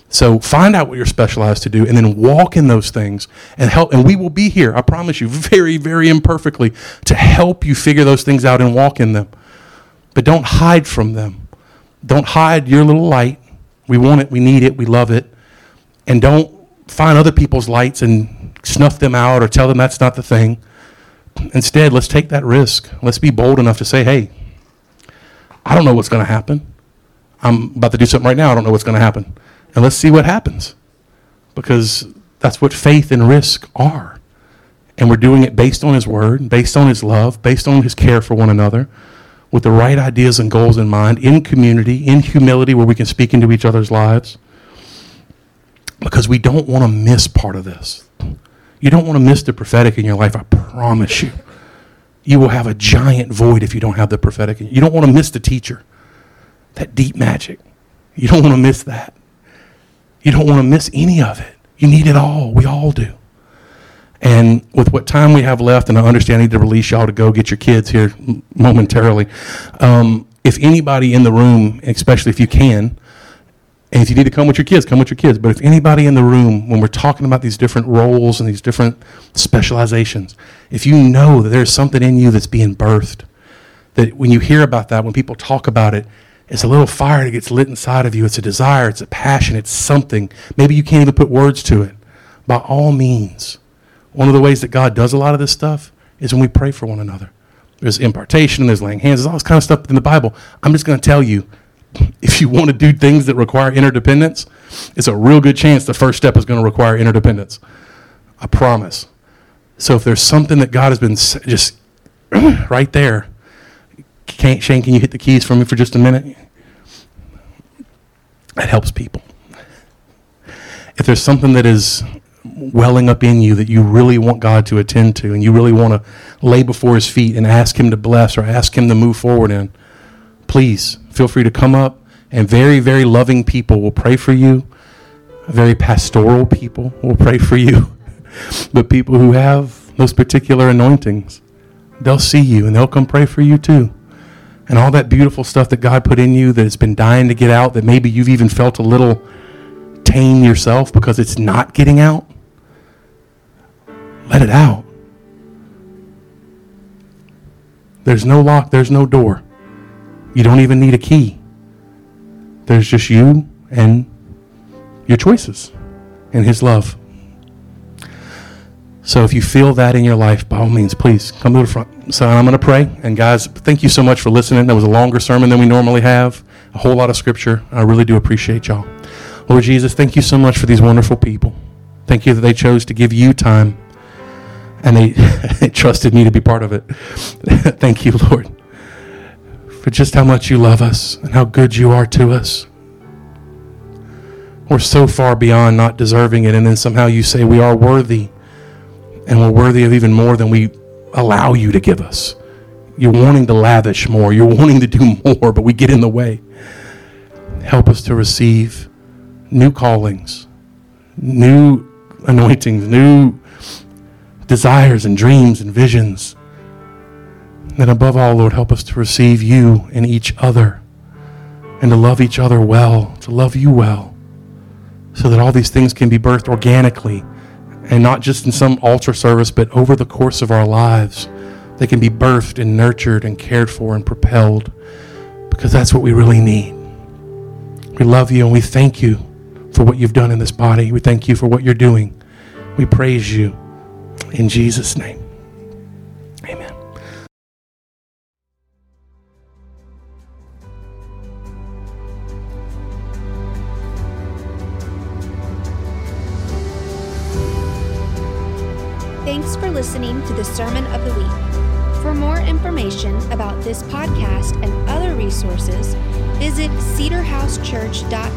So find out what you're specialized to do and then walk in those things and help. And we will be here, I promise you, very, very imperfectly to help you figure those things out and walk in them. But don't hide from them. Don't hide your little light. We want it, we need it, we love it. And don't find other people's lights and snuff them out or tell them that's not the thing. Instead, let's take that risk. Let's be bold enough to say, hey, I don't know what's going to happen. I'm about to do something right now. I don't know what's going to happen. And let's see what happens. Because that's what faith and risk are. and we're doing it based on His Word, based on His love, based on His care for one another, with the right ideas and goals in mind, in community, in humility, where we can speak into each other's lives. Because we don't want to miss part of this. You don't want to miss the prophetic in your life, I promise you. You will have a giant void if you don't have the prophetic. You don't want to miss the teacher, that deep magic. You don't want to miss that. You don't want to miss any of it. You need it all. We all do. And with what time we have left, and I understand I need to release y'all to go get your kids here momentarily. Um, if anybody in the room, especially if you can, and if you need to come with your kids, come with your kids. But if anybody in the room, when we're talking about these different roles and these different specializations, if you know that there's something in you that's being birthed, that when you hear about that, when people talk about it, it's a little fire that gets lit inside of you. It's a desire, it's a passion, it's something. Maybe you can't even put words to it. By all means, one of the ways that God does a lot of this stuff is when we pray for one another. There's impartation, there's laying hands, there's all this kind of stuff in the Bible. I'm just going to tell you if you want to do things that require interdependence, it's a real good chance the first step is going to require interdependence. I promise. So if there's something that God has been just right there, can, Shane, can you hit the keys for me for just a minute? That helps people. If there's something that is welling up in you that you really want God to attend to and you really want to lay before his feet and ask him to bless or ask him to move forward in, please feel free to come up. And very, very loving people will pray for you. Very pastoral people will pray for you. but people who have those particular anointings, they'll see you and they'll come pray for you too and all that beautiful stuff that God put in you that has been dying to get out, that maybe you've even felt a little tame yourself because it's not getting out, let it out. There's no lock, there's no door. You don't even need a key. There's just you and your choices and His love. So if you feel that in your life, by all means, please come to the front. So I'm going to pray. And guys, thank you so much for listening. That was a longer sermon than we normally have, a whole lot of scripture. I really do appreciate y'all. Lord Jesus, thank you so much for these wonderful people. Thank you that they chose to give you time and they trusted me to be part of it. thank you, Lord, for just how much you love us and how good you are to us. We're so far beyond not deserving it, and then somehow you say we are worthy and we're worthy of even more than we allow you to give us. You're wanting to lavish more, you're wanting to do more, but we get in the way. Help us to receive new callings, new anointings, new desires and dreams and visions. And above all, Lord, help us to receive you in each other and to love each other well, to love you well, so that all these things can be birthed organically and not just in some altar service, but over the course of our lives. They can be birthed and nurtured and cared for and propelled because that's what we really need. We love you and we thank you for what you've done in this body. We thank you for what you're doing. We praise you in Jesus' name.
Sermon of the Week. For more information about this podcast and other resources, visit cedarhousechurch.com